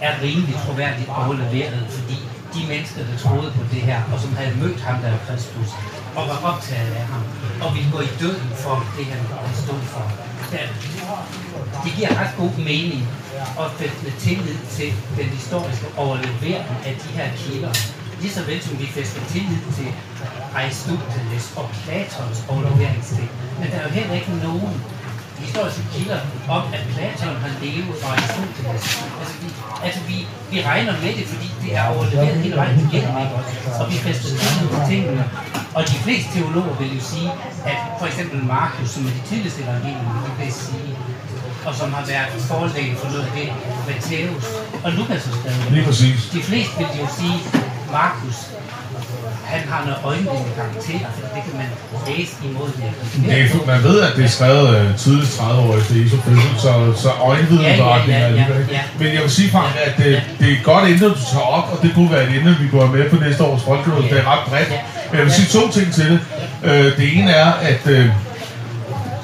er rimelig troværdigt overleveret, fordi de mennesker, der troede på det her, og som havde mødt ham, der er Kristus, og var optaget af ham, og ville gå i døden for det, han han stod for. Der, det giver ret god mening at fæste tillid til den historiske overlevering af de her kilder. Lige så vel som vi fæster tillid til Aristoteles og Platons overleveringsstil. Men der er jo heller ikke nogen historiske kilder om, at Platon har levet og Aristoteles. Altså, vi, altså vi, vi regner med det, fordi det er overleveret hele vejen igennem, ikke også? Og vi fester tillid til tingene. Og de fleste teologer vil jo sige, at for eksempel Markus, som er de tidligste evangelier, de vil sige, og som har været forlægget for noget af det, Matthæus og Lukas har skrevet. Lige præcis. De fleste vil jo sige, Markus, han har noget øjenvidende karakter, for det kan man læse imod det. Er, man ved, at det er skrevet øh, tidligst 30 år efter Jesu fødsel, så, så øjenvidenberetninger Ja, ja, ja, er alligevel ikke. ja. Men jeg vil sige, Frank, at det, det er et godt emne, du tager op, og det kunne være et emne, vi går med på næste års folkeråd. Det er ret bredt. Men jeg vil sige to ting til det. Øh, det ene er, at øh,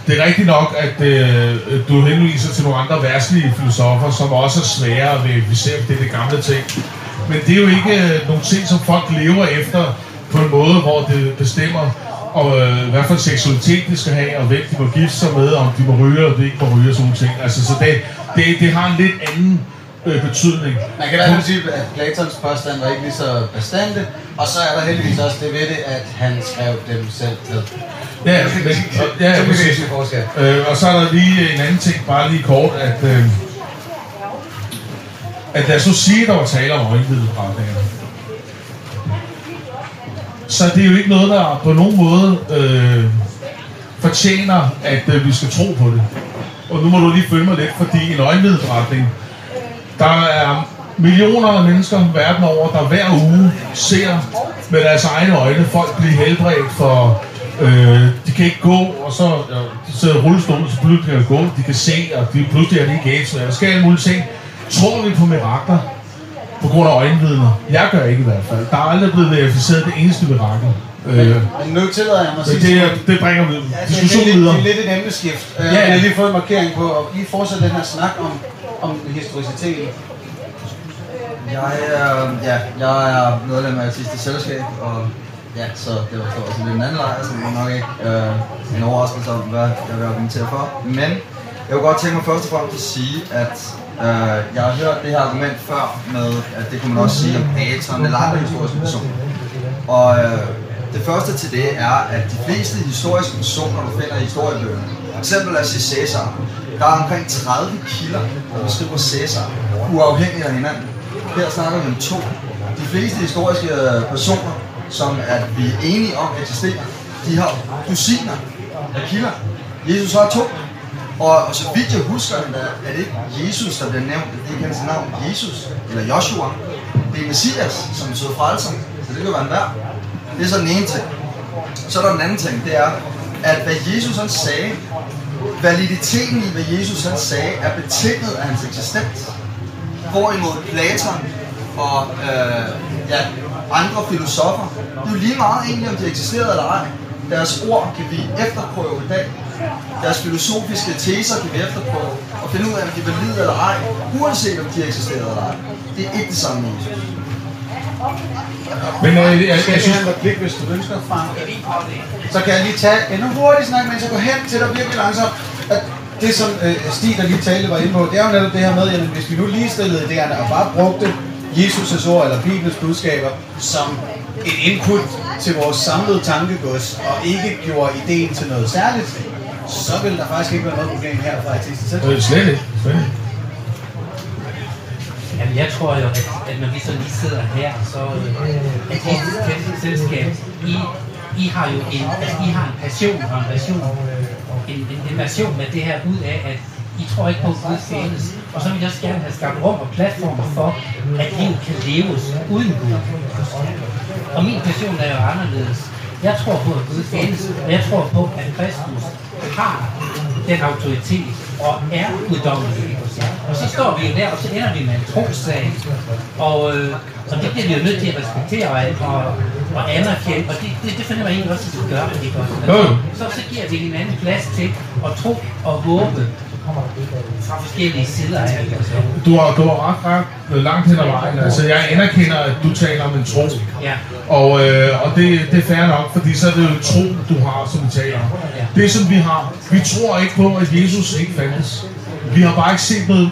det er rigtigt nok, at øh, du henviser til nogle andre værtslige filosofer, som også er svære at verificere, det er det gamle ting. Men det er jo ikke øh, nogle ting, som folk lever efter på en måde, hvor det bestemmer, og øh, hvad for en seksualitet de skal have, og hvem de må gifte sig med, om de må ryge, og de ikke må ryge, og sådan ting. Altså, så det, det, det har en lidt anden øh, betydning. Man kan i hvert fald sige, at Platons påstand var ikke lige så bestandte, og så er der heldigvis også det ved det, at han skrev dem selv ned. Ja, men, og, ja, Så præcis. Øh, og så er der lige en anden ting, bare lige kort, at, øh, at lad os nu sige, at der var tale om øjenvideberetninger. Så det er jo ikke noget, der på nogen måde øh, fortjener, at øh, vi skal tro på det. Og nu må du lige følge mig lidt, fordi en øjenvideberetning, der er millioner af mennesker verden over, der hver uge ser med deres egne øjne folk blive helbredt for... Øh, de kan ikke gå, og så ja, de sidder i rullestol, så pludselig kan de gå. De kan se, og de, pludselig er de ikke ægte. Der skal alle mulige ting. Tror vi på mirakler på grund af øjenvidner? Jeg gør ikke i hvert fald. Der er aldrig blevet verificeret det eneste mirakel. Øh, Men nu tillader jeg mig at sige, det, er- det bringer vi Ja, er, diskussionen er lidt, videre. det er lidt et emneskift. Ja, ja, ja. Jeg har lige fået en markering på, og I fortsætter den her snak om, om historiciteten. Jeg, øh, ja, jeg er medlem af sidste selskab, og ja, så det var så også lidt en anden lejr, så det var nok ikke øh, en overraskelse om, hvad jeg vil argumentere for. Men jeg vil godt tænke mig først og fremmest at sige, at øh, jeg har hørt det her argument før med, at det kunne man også sige om Platon eller andre historiske personer. Og øh, det første til det er, at de fleste historiske personer, du finder i historiebøgerne, f.eks. eksempel lad os sige Caesar, Der er omkring 30 kilder, der beskriver Cæsar, uafhængigt af hinanden. Her snakker vi om to. De fleste historiske øh, personer, som at vi er enige om eksisterer, de har dusiner af kilder. Jesus har to. Og så vidt jeg husker, er det ikke Jesus, der bliver nævnt. Det er ikke hans navn. Jesus, eller Joshua. Det er Messias, som betyder frelser. Så det kan være en værd. Det er så den ene ting. Så er der den anden ting, det er, at hvad Jesus han sagde, validiteten i, hvad Jesus han sagde, er betinget af hans eksistens. Hvorimod Platon og øh, ja, andre filosofer, det er jo lige meget egentlig, om de eksisterede eller ej. Deres ord kan vi efterprøve i dag. Deres filosofiske teser kan vi efterprøve og finde ud af, om de er valide eller ej, uanset om de eksisterede eller ej. Det er ikke det samme med Jesus. Men øh, jeg, jeg, jeg jeg synes, en replik, hvis du ønsker, Frank? Så kan jeg lige tage en hurtig snak, men så gå hen til dig virkelig langsomt. At det, som øh, Stig, der lige talte, var inde på, det er jo netop det her med, at hvis vi nu lige stillede idéerne og bare brugte Jesus' ord eller Bibelens budskaber som et input til vores samlede tankegods, og ikke gjorde ideen til noget særligt, så vil der faktisk ikke være noget problem her fra artisten selv. øh, slet ikke. Slet ikke. Jamen, jeg tror jo, at, at når vi så lige sidder her, så øh, at det selskab, I, I har jo en, altså, I har en passion og en version, en, en, en version med det her ud af, at I tror ikke på, at Gud findes. Og så vil jeg også gerne have skabt rum og platformer for, at livet kan leves uden Gud. Og min passion er jo anderledes. Jeg tror på, at Gud findes, og jeg tror på, at Kristus har den autoritet og er guddommelig. Og så står vi jo der, og så ender vi med en trosag. Og, øh, og det bliver vi jo nødt til at respektere og, og, og anerkende, og det, det, det finder jeg egentlig også, at vi gør, ikke jo. Så, så giver vi hinanden plads til at tro og håbe fra forskellige sider af det. Altså. Du har, du har ret, ret langt hen ad vejen. Altså, jeg anerkender, at du taler om en tro. Ja. Og, øh, og det, det er fair nok, fordi så er det jo tro, du har, som vi taler om. Det, som vi har, vi tror ikke på, at Jesus ikke fandtes. Vi har bare ikke set noget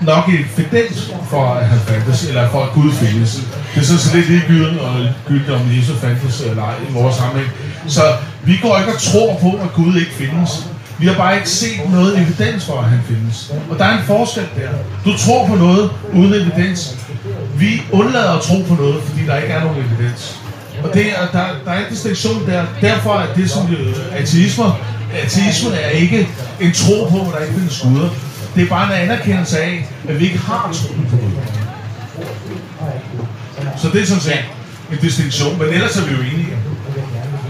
nok evidens for, at han fandtes, eller for, at Gud findes. Det er så, så lidt ligegyldigt, og gyldigt, om Jesus fandtes eller ej i vores sammenhæng. Så vi går ikke og tror på, at Gud ikke findes. Vi har bare ikke set noget evidens for, at han findes. Og der er en forskel der. Du tror på noget uden evidens. Vi undlader at tro på noget, fordi der ikke er nogen evidens. Og det er, der, der er en distinktion der. Derfor er det som øh, ateisme, ateisme er ikke en tro på, at der ikke findes guder. Det er bare en anerkendelse af, at vi ikke har troen på Gud. Så det er sådan set en distinktion, men ellers er vi jo enige.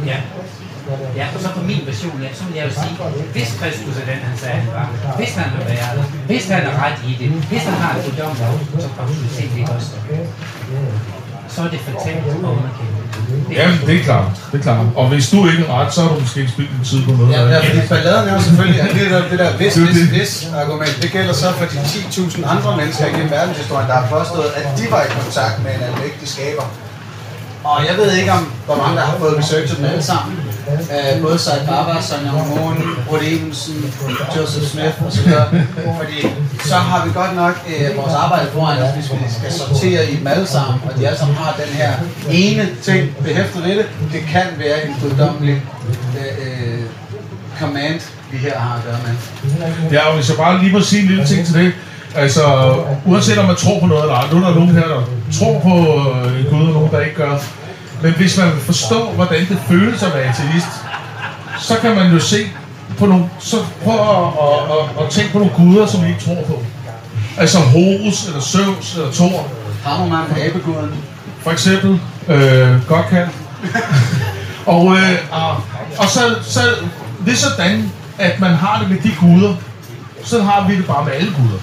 Ja. Ja, og så på min version af, så vil jeg jo sige, hvis Kristus er den, han sagde, han var, hvis han har været, hvis han er ret i det, hvis han har en guddom, så autoritet ikke også, så er det fatalt at underkende. Det Ja, det er klart. Det er klart. Og hvis du ikke er ret, så har du måske ikke spildt din tid på noget. Ja, ja, fordi balladen er jo selvfølgelig, at det der, det der hvis, Det hvis, hvis argument, det gælder så for de 10.000 andre mennesker igennem verdenshistorien, der har påstået, at de var i kontakt med en almægtig skaber. Og jeg ved ikke om, hvor mange der har fået researchet dem alle sammen øh, både Said Baba, Sonja Ramon, Rudi Ebensen, Joseph Smith osv. Fordi så har vi godt nok øh, vores arbejde foran os, hvis vi skal sortere i dem alle sammen, og de alle sammen har den her ene ting behæftet ved det. Det kan være en guddommelig øh, øh, command, vi her har at gøre med. Ja, og hvis jeg bare lige må sige en lille ting til det. Altså, uanset om man tror på noget eller ej, nu er der nogen her, der tror på øh, Gud, og nogen, der ikke gør. Men hvis man vil forstå, hvordan det føles at være ateist, så kan man jo se på nogle, så prøv at, at, at, at tænke på nogle guder, som I ikke tror på. Altså Horus, eller Zeus, eller Thor. Hammermann, abeguden. For eksempel, øh, godt kan. og, øh, og, og så, så, det er sådan, at man har det med de guder, så har vi det bare med alle guder.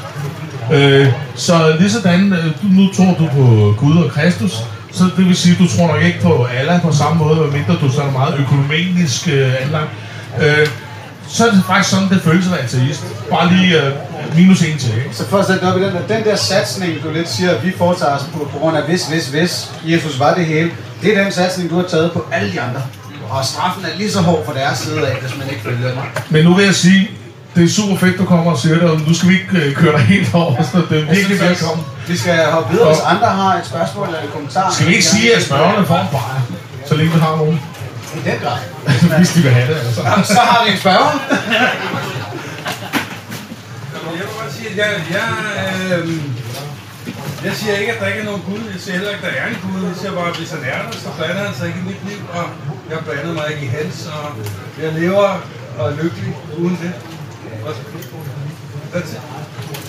Øh, så lige sådan, øh, nu tror du på Gud og Kristus, så det vil sige, du tror nok ikke på Allah på samme måde, medmindre du så er meget økonomisk øh, anlagt. Øh, så er det faktisk sådan, det føles at være ateist. Bare lige øh, minus en til. ikke? Så for at sætte op i den der satsning, du lidt siger, at vi foretager os på, på grund af hvis, hvis, hvis Jesus var det hele, det er den satsning, du har taget på alle de andre. Og straffen er lige så hård fra deres side af, hvis man ikke følger den. Men nu vil jeg sige, det er super fedt, du kommer og siger det, og nu skal vi ikke øh, køre dig helt over, så det er virkelig velkommen. Vi skal hoppe videre, hvis andre har et spørgsmål eller en kommentar. Skal vi ikke sige, at spørgerne får en bajer, så længe vi har nogen, I den grad. hvis de vil have det? Altså. Så har vi en spørger. siger, jeg, jeg, øh, jeg siger ikke, at der ikke er nogen Gud. Jeg siger heller ikke, at der er en Gud. Jeg siger bare, at hvis han er der, så blander han sig ikke i mit liv. Og jeg blander mig ikke i hans. Og jeg lever og er lykkelig uden det. Og that's it.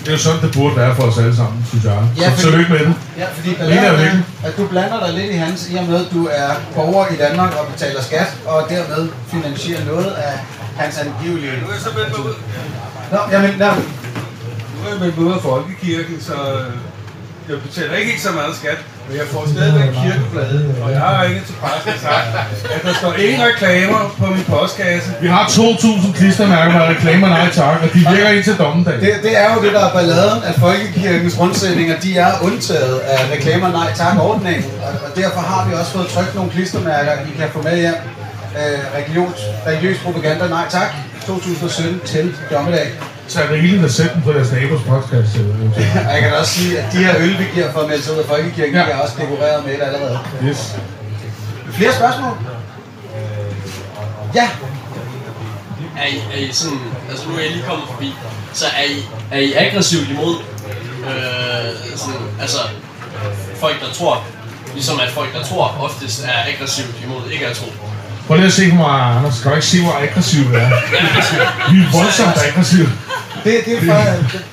Det er jo sådan, det burde være for os alle sammen, synes jeg. Ja, Så tillykke med det. Ja, fordi balladen er, at du blander dig lidt i hans, i og med, at du er borger i Danmark og betaler skat, og dermed finansierer noget af hans angivelige... Nu er jeg så meldt mig ud. Nå, jamen, nå, Nu er jeg meldt mig ud af Folkekirken, så øh, jeg betaler ikke helt så meget skat. Men jeg får stadigvæk kirkeblade, og jeg har ringet til pressen og sagt, at der står ingen reklamer på min postkasse. Vi har 2.000 klistermærker med reklamer, nej tak, og de virker indtil dommedag. det, det er jo det, der er balladen, at Folkekirkens rundsætninger, de er undtaget af reklamer nej tak ordningen, og, og derfor har vi også fået trykt nogle klistermærker, I kan få med hjem. Øh, religions, religiøs propaganda nej tak, 2017 til dommedag. Så er det rigeligt at sætte den på deres nabos podcast. Og jeg kan også sige, at de her øl, vi giver for at melde sig ud af Folkekirken, Ja. de er også dekoreret med det allerede. Yes. Flere spørgsmål? Ja, Er I, er I sådan, altså nu er jeg lige kommet forbi, så er I, er I aggressivt imod, øh, sådan, altså folk der tror, ligesom at folk der tror oftest er aggressivt imod ikke at tro. Prøv lige at se på mig, Anders. Kan du ikke se, hvor aggressiv vi er? Vi er voldsomt aggressive. det, det er for,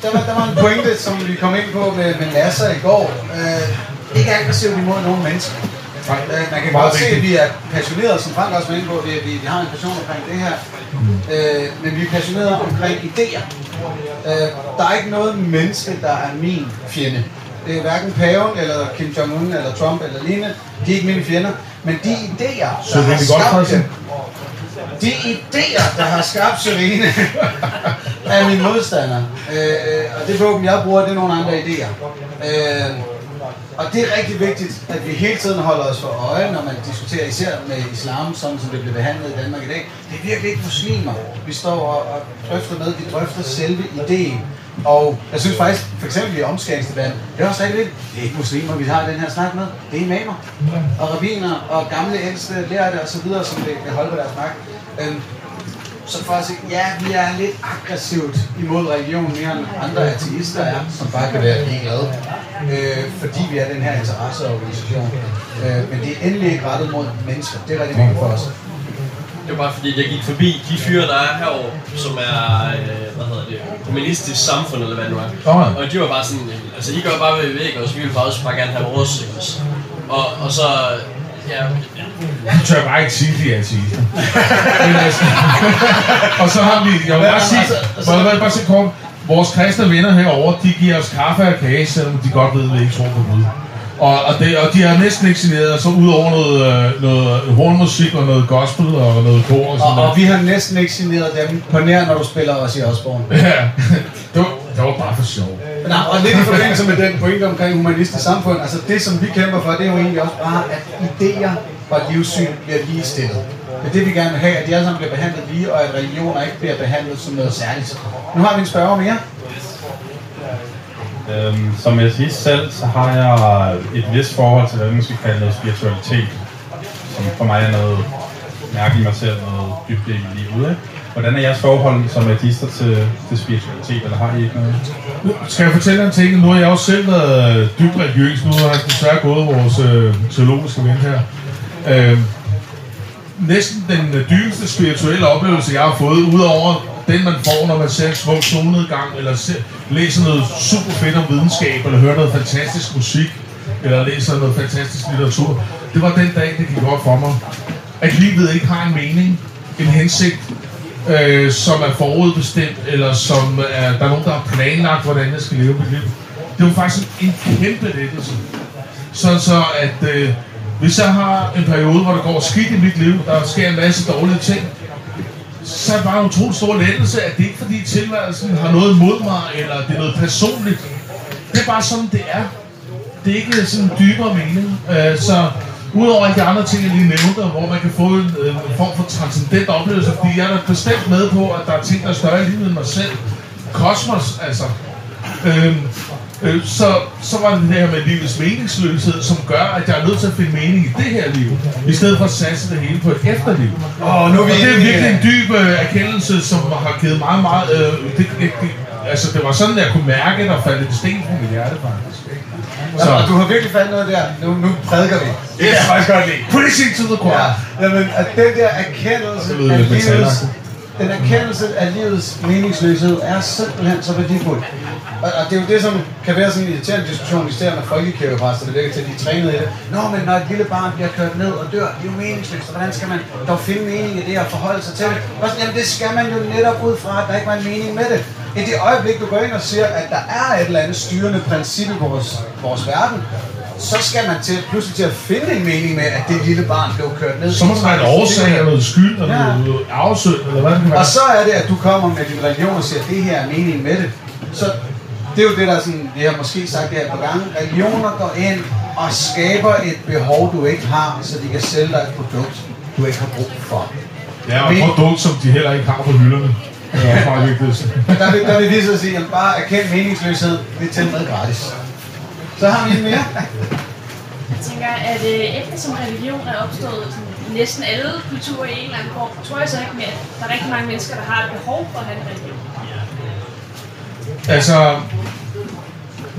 der, var, der var en pointe, som vi kom ind på med, med Nasser i går. Øh, ikke aggressivt imod nogen mennesker. Øh, man kan godt se, at vi er passionerede, som Frank også var inde på. Vi, vi, vi har en passion omkring det her. Øh, men vi er passionerede omkring idéer. Øh, der er ikke noget menneske, der er min fjende. Det er hverken paven, eller Kim Jong-un, eller Trump, eller lignende. De er ikke mine fjender. Men de idéer, Så der det har skabt dem, de idéer, der har skabt Serene, er min modstander. Øh, og det våben, jeg bruger, det er nogle andre idéer. Øh, og det er rigtig vigtigt, at vi hele tiden holder os for øje, når man diskuterer især med islam, sådan som det bliver behandlet i Danmark i dag. Det er virkelig ikke muslimer, vi står og, og drøfter med. Vi drøfter selve ideen. Og jeg synes faktisk, for eksempel i omskæringsdebatten, det er også rigtig vigtigt. Det er ikke muslimer, vi har den her snak med. Det er imamer og rabbiner og gamle ældste lærte og så videre, som vil, vil holde på deres magt. Øhm, så for at sige, ja, vi er lidt aggressivt imod religion mere end andre ateister er, som bare kan være ligeglade. Øh, fordi vi er den her interesseorganisation. Øh, men det er endelig ikke rettet mod mennesker. Det er rigtig vigtigt for os. Det var bare fordi, jeg gik forbi de fyre, der er herovre, som er, øh, hvad hedder det, kommunistisk samfund, eller hvad det nu er. Og de var bare sådan, altså I gør bare, hvad I vil, og så vi vil bare også bare gerne have vores, ikke også? Og, og så, ja. Jeg tør bare ikke sige, at de er ateister. Men altså, og så har vi, jeg vil bare sige, må jeg bare- bare sige kort, vores kristne venner herovre, de giver os kaffe og kage, selvom de godt ved, at vi ikke tror på Gud. Og, og, det, og de har næsten ikke signeret så ud over noget, øh, noget hornmusik og noget gospel og noget kor og sådan Og, og noget. vi har næsten ikke signeret dem på nær, når du spiller os i Osborne. Ja, det var, det var bare for sjov. Nej, og lidt i forbindelse med den pointe omkring humanistisk samfund, altså det, som vi kæmper for, det er jo egentlig også bare, at idéer og livssyn bliver ligestillet. Det er det, vi gerne vil have, at de alle sammen bliver behandlet lige, og at religioner ikke bliver behandlet som noget særligt. Nu har vi en spørger mere. Øhm, som jeg siger selv, så har jeg et vist forhold til, hvad man skal kalde noget spiritualitet, som for mig er noget mærke i mig selv, noget dybde i livet. Ikke? Hvordan er jeres forhold som artister til, til spiritualitet, eller har I ikke noget? Skal jeg fortælle en ting? Nu har jeg også selv været dybt religiøs. Nu har jeg desværre gået vores øh, teologiske ven her. Øh, næsten den dybeste spirituelle oplevelse, jeg har fået, udover den, man får, når man ser en smuk solnedgang, eller ser, læser noget super fedt om videnskab, eller hører noget fantastisk musik, eller læser noget fantastisk litteratur, det var den dag, det gik godt for mig, at livet ikke har en mening, en hensigt, øh, som er forudbestemt, eller som er, der er nogen, der har planlagt, hvordan jeg skal leve mit liv. Det var faktisk en kæmpe lettelse. Så, så at øh, hvis jeg har en periode, hvor det går skidt i mit liv, der sker en masse dårlige ting, så er det bare en utrolig stor lettelse, at det ikke fordi tilværelsen har noget mod mig, eller det er noget personligt. Det er bare sådan, det er. Det er ikke sådan en dybere mening. Øh, så udover alle de andre ting, jeg lige nævnte, hvor man kan få en, øh, en form for transcendent oplevelse, fordi jeg er da bestemt med på, at der er ting, der er større i livet end mig selv. Kosmos, altså. Øhm, Øh, så, så var det det her med livets meningsløshed, som gør, at jeg er nødt til at finde mening i det her liv, i stedet for at satse det hele på et efterliv. Åh, nu er vi og det er virkelig en dyb øh, erkendelse, som har givet meget, meget... Øh, det, det, det, altså, det var sådan, at jeg kunne mærke, at der faldt en sten på mit hjerte, faktisk. Så. Og du har virkelig fandt noget der. Nu, nu prædiker vi. Det jeg faktisk godt lide. Preaching to the choir. Ja, jamen, at den der erkendelse lyder af livets, den erkendelse af livets meningsløshed er simpelthen så værdifuld. Og, og det er jo det, som kan være sådan en irriterende diskussion, især med folkekirkepræster, det virker til, at de er trænet i det. Nå, men når et lille barn bliver kørt ned og dør, det er jo meningsløst, og hvordan skal man dog finde mening i det og forholde sig til det? Og sådan, jamen, det skal man jo netop ud fra, at der ikke var en mening med det. I det øjeblik, du går ind og siger, at der er et eller andet styrende princip i vores, vores verden, så skal man til, pludselig til at finde en mening med, at det lille barn blev kørt ned. Så må der være en årsag, eller noget skyld, eller Ja. noget afsøgt, eller hvad det kan være. Og så er det, at du kommer med din religion og siger, at det her er meningen med det. Så det er jo det, der er sådan, vi har måske sagt det her på gange. Religioner går ind og skaber et behov, du ikke har, så de kan sælge dig et produkt, du ikke har brug for. Ja, og et produkt, som de heller ikke har på hylderne. Det er også meget vigtigt. Der vil, der vil vi så sige, at bare erkend meningsløshed, det er til med gratis. Så har vi en mere. Jeg tænker, at øh, eftersom religion er opstået sådan, i næsten alle kulturer i en eller anden form, tror jeg så ikke mere, at der er rigtig mange mennesker, der har et behov for at have en religion. Altså,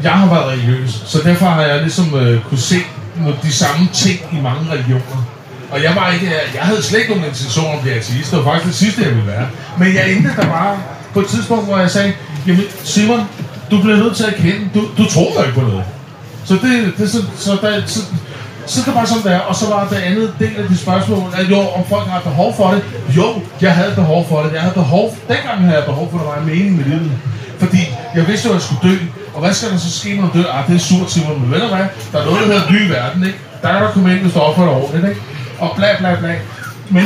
jeg har været religiøs, så derfor har jeg ligesom øh, kunne se nogle- de samme ting i mange religioner. Og jeg var ikke, øh, jeg havde slet ikke nogen intention om at blive ateist. Det var faktisk det sidste, jeg ville være. Men jeg endte der bare på et tidspunkt, hvor jeg sagde, jamen Simon, du bliver nødt til at kende, du, du tror jo ikke på noget. Så det, det så, så, der, så, så det bare sådan, der. Og så var det andet del af de spørgsmål, at jo, om folk har behov for det. Jo, jeg havde behov for det. Jeg havde behov, dengang havde jeg behov for, at der var en mening med livet. Fordi jeg vidste jo, at jeg skulle dø. Og hvad skal der så ske, når jeg dør? Ah, det er surt, Simon. Men ved du hvad? Der er noget, der hedder en ny verden, ikke? Der kan der komme ind, hvis du opfører dig ordentligt, ikke? Og bla bla bla. Men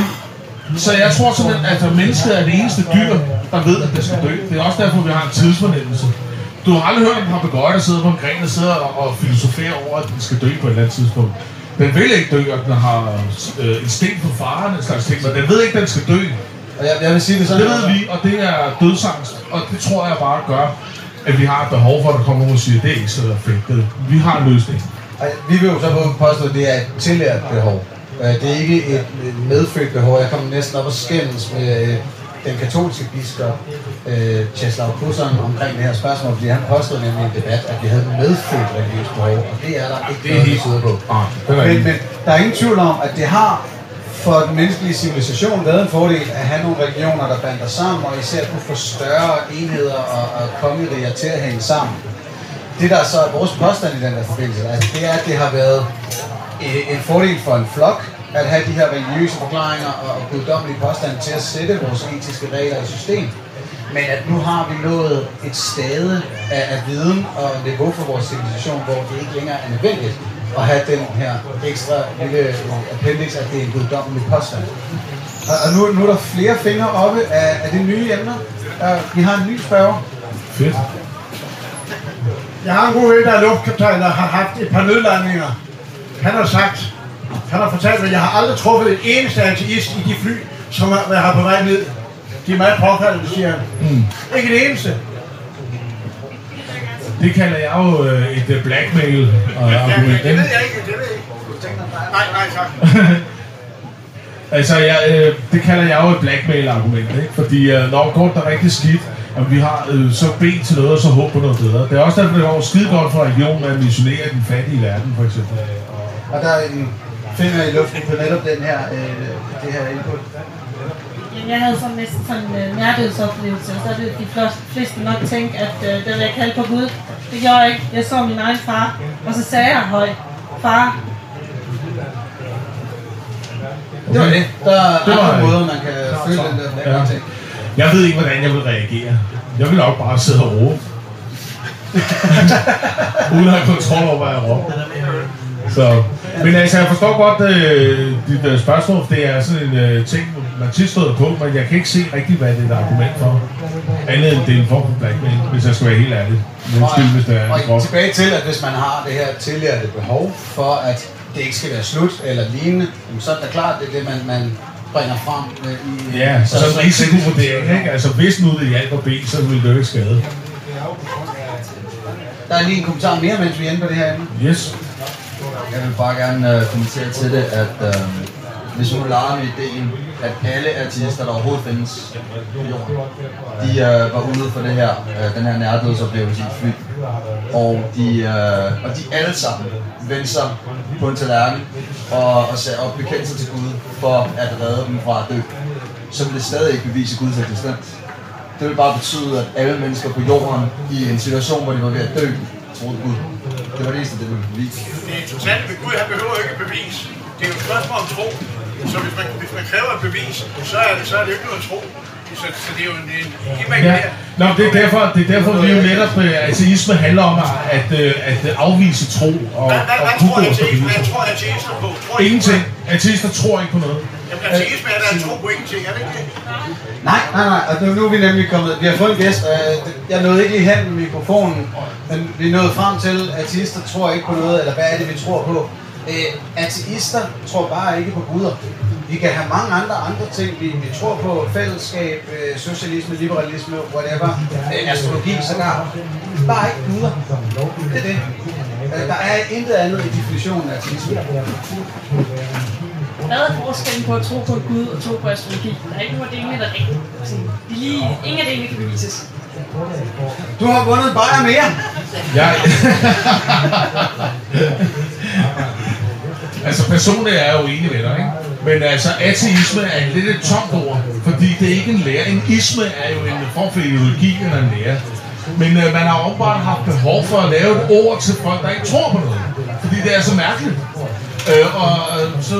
så jeg tror simpelthen, at mennesket er det eneste dyr, der ved, at det skal dø. Det er også derfor, vi har en tidsfornemmelse. Du har aldrig hørt om en papegøje, der sidder på en gren og sidder og, og filosoferer over, at den skal dø på et eller andet tidspunkt. Den vil ikke dø, og den har øh, en sten på faren, en slags ting, men den ved ikke, at den skal dø. Og jeg, jeg vil sige det sådan. Det ved vi, og det er dødsangst, og det tror jeg bare gør, at vi har et behov for, at der kommer nogen og siger, det er ikke så fedt. Det- Vi har en løsning. Vi vil jo så påstå, at det er et tillært behov. Øh, Det er ikke et medfødt behov. Jeg kommer næsten op og skændes med øh, den katolske biskop, øh, Czeslaw Kusson, omkring det her spørgsmål, fordi han påstod nemlig i en debat, at vi havde et medfødt religiøst behov, og det er der ikke Det er noget, helt- på. Ah, Men, men der er ingen tvivl om, at det har for den menneskelige civilisation været en fordel at have nogle regioner, der bander sammen, og især kunne få større enheder og, og kongeriger til at hænge sammen. Det, der så er vores påstand i den her forbindelse, altså, det er, at det har været øh, en fordel for en flok at have de her religiøse forklaringer og, og guddommelige påstande til at sætte vores etiske regler i system. Men at nu har vi nået et stade af, af viden og niveau for vores civilisation, hvor det ikke længere er nødvendigt at have den her ekstra lille appendix, at det er en guddommelig påstand. Og, og nu, nu er der flere fingre oppe af, af de nye emner. Uh, vi har en ny spørger. Fedt. Jeg har en god ven, der er luftkaptajn, der har haft et par nødlandninger. Han har sagt, han har fortalt mig, at jeg har aldrig truffet en eneste ateist i de fly, som har været på vej ned. De er meget påfaldende, siger han. Mm. Ikke en eneste. Det kalder jeg jo øh, et øh, blackmail-argument. det ved jeg ikke, det ved jeg ikke. Nej, nej, tak. Altså, jeg, øh, det kalder jeg jo et blackmail-argument, ikke? Fordi øh, når det går der rigtig skidt, og vi har øh, så bedt til noget, og så håb på noget bedre. Det er også derfor, det går skide godt for regionen at missionere den fattige verden, for eksempel. Og der er en finger i luften på netop den her, øh, det her input. Jeg havde sådan næsten sådan en øh, nærdødsoplevelse, og så vil de fleste, nok tænke, at øh, det vil jeg kalde på Gud. Det gjorde jeg ikke. Jeg så min egen far, og så sagde jeg højt, far, Det var det. Der er Det var andre måder, man kan føle den der ja. ting. Jeg ved ikke, hvordan jeg vil reagere. Jeg vil nok bare sidde og råbe. Uden at have kontrol over, hvad jeg råber. Så, men altså, jeg forstår godt øh, dit øh, spørgsmål, det er sådan en øh, ting, man tit støder på, men jeg kan ikke se rigtigt, hvad det er et argument for. Andet end det er en form for blackmail, hvis jeg skal være helt ærlig. Undskyld, hvis det er og tilbage til, at hvis man har det her tillærte behov for, at det ikke skal være slut eller lignende, så er det klart, det er det, man, man bringer frem øh, i... Ja, og så en risikovurdering, ikke? Altså, hvis nu det hjalp at bede, så ville det jo ikke skade. Der er lige en kommentar mere, mens vi er inde på det her emne. Yes. Jeg vil bare gerne uh, kommentere til det, at uh, hvis nu leger med ideen, at alle artister, der overhovedet findes på jorden, de uh, var ude for det her, uh, den her nærdødsoplevelse i fly, og de, uh, og de alle sammen vendte sig på en tallerken og, og, sag- og bekendte sig til Gud for at redde dem fra at dø, så vil det stadig ikke bevise Guds eksistens. Det vil bare betyde, at alle mennesker på jorden i en situation, hvor de var ved at dø, troede Gud. Det var det eneste, det ville bevise. Det er ved Gud, han behøver ikke bevis. Det er jo et spørgsmål om tro. Så hvis man, hvis man kræver et bevis, så er det, så er det jo ikke noget tro. Så, så det er jo en, en Ja. imaginær. Nå, det er derfor, det er derfor vi jo netop, øh, ateisme handler om at, at, øh, at afvise tro og, Hvad, hvad, og hvad, tror forbi. hvad tror ateister på? Tror Ingenting. Ateister tror ikke på noget. Jamen, altså, ateisme er da en tro på ingenting, er det ikke det? Nej, nej, nej. Og nu, nu er vi nemlig kommet... Vi har fået en gæst. og øh, jeg nåede ikke lige hen med mikrofonen, men vi nåede frem til, at ateister tror ikke på noget, eller hvad er det, vi tror på? Øh, ateister tror bare ikke på guder. Vi kan have mange andre andre ting, vi, vi tror på. Fællesskab, øh, socialisme, liberalisme, whatever. Øh, astrologi sågar. Bare ikke guder. Det er det. Øh, der er intet andet i definitionen af ateisme. Hvad er forskellen på at tro på Gud og tro på astrologi? Der er ikke nogen af delene, der er rigtigt. De lige, ingen af delene kan bevises. Du har vundet en bajer mere. Jeg... altså personligt er jeg jo enig med dig, ikke? Men altså ateisme er lidt et tomt ord, fordi det er ikke en lære. En isme er jo en form for ideologi eller en lære. Men øh, man har åbenbart haft behov for at lave et ord til folk, der ikke tror på noget. Fordi det er så mærkeligt. Øh, og øh, så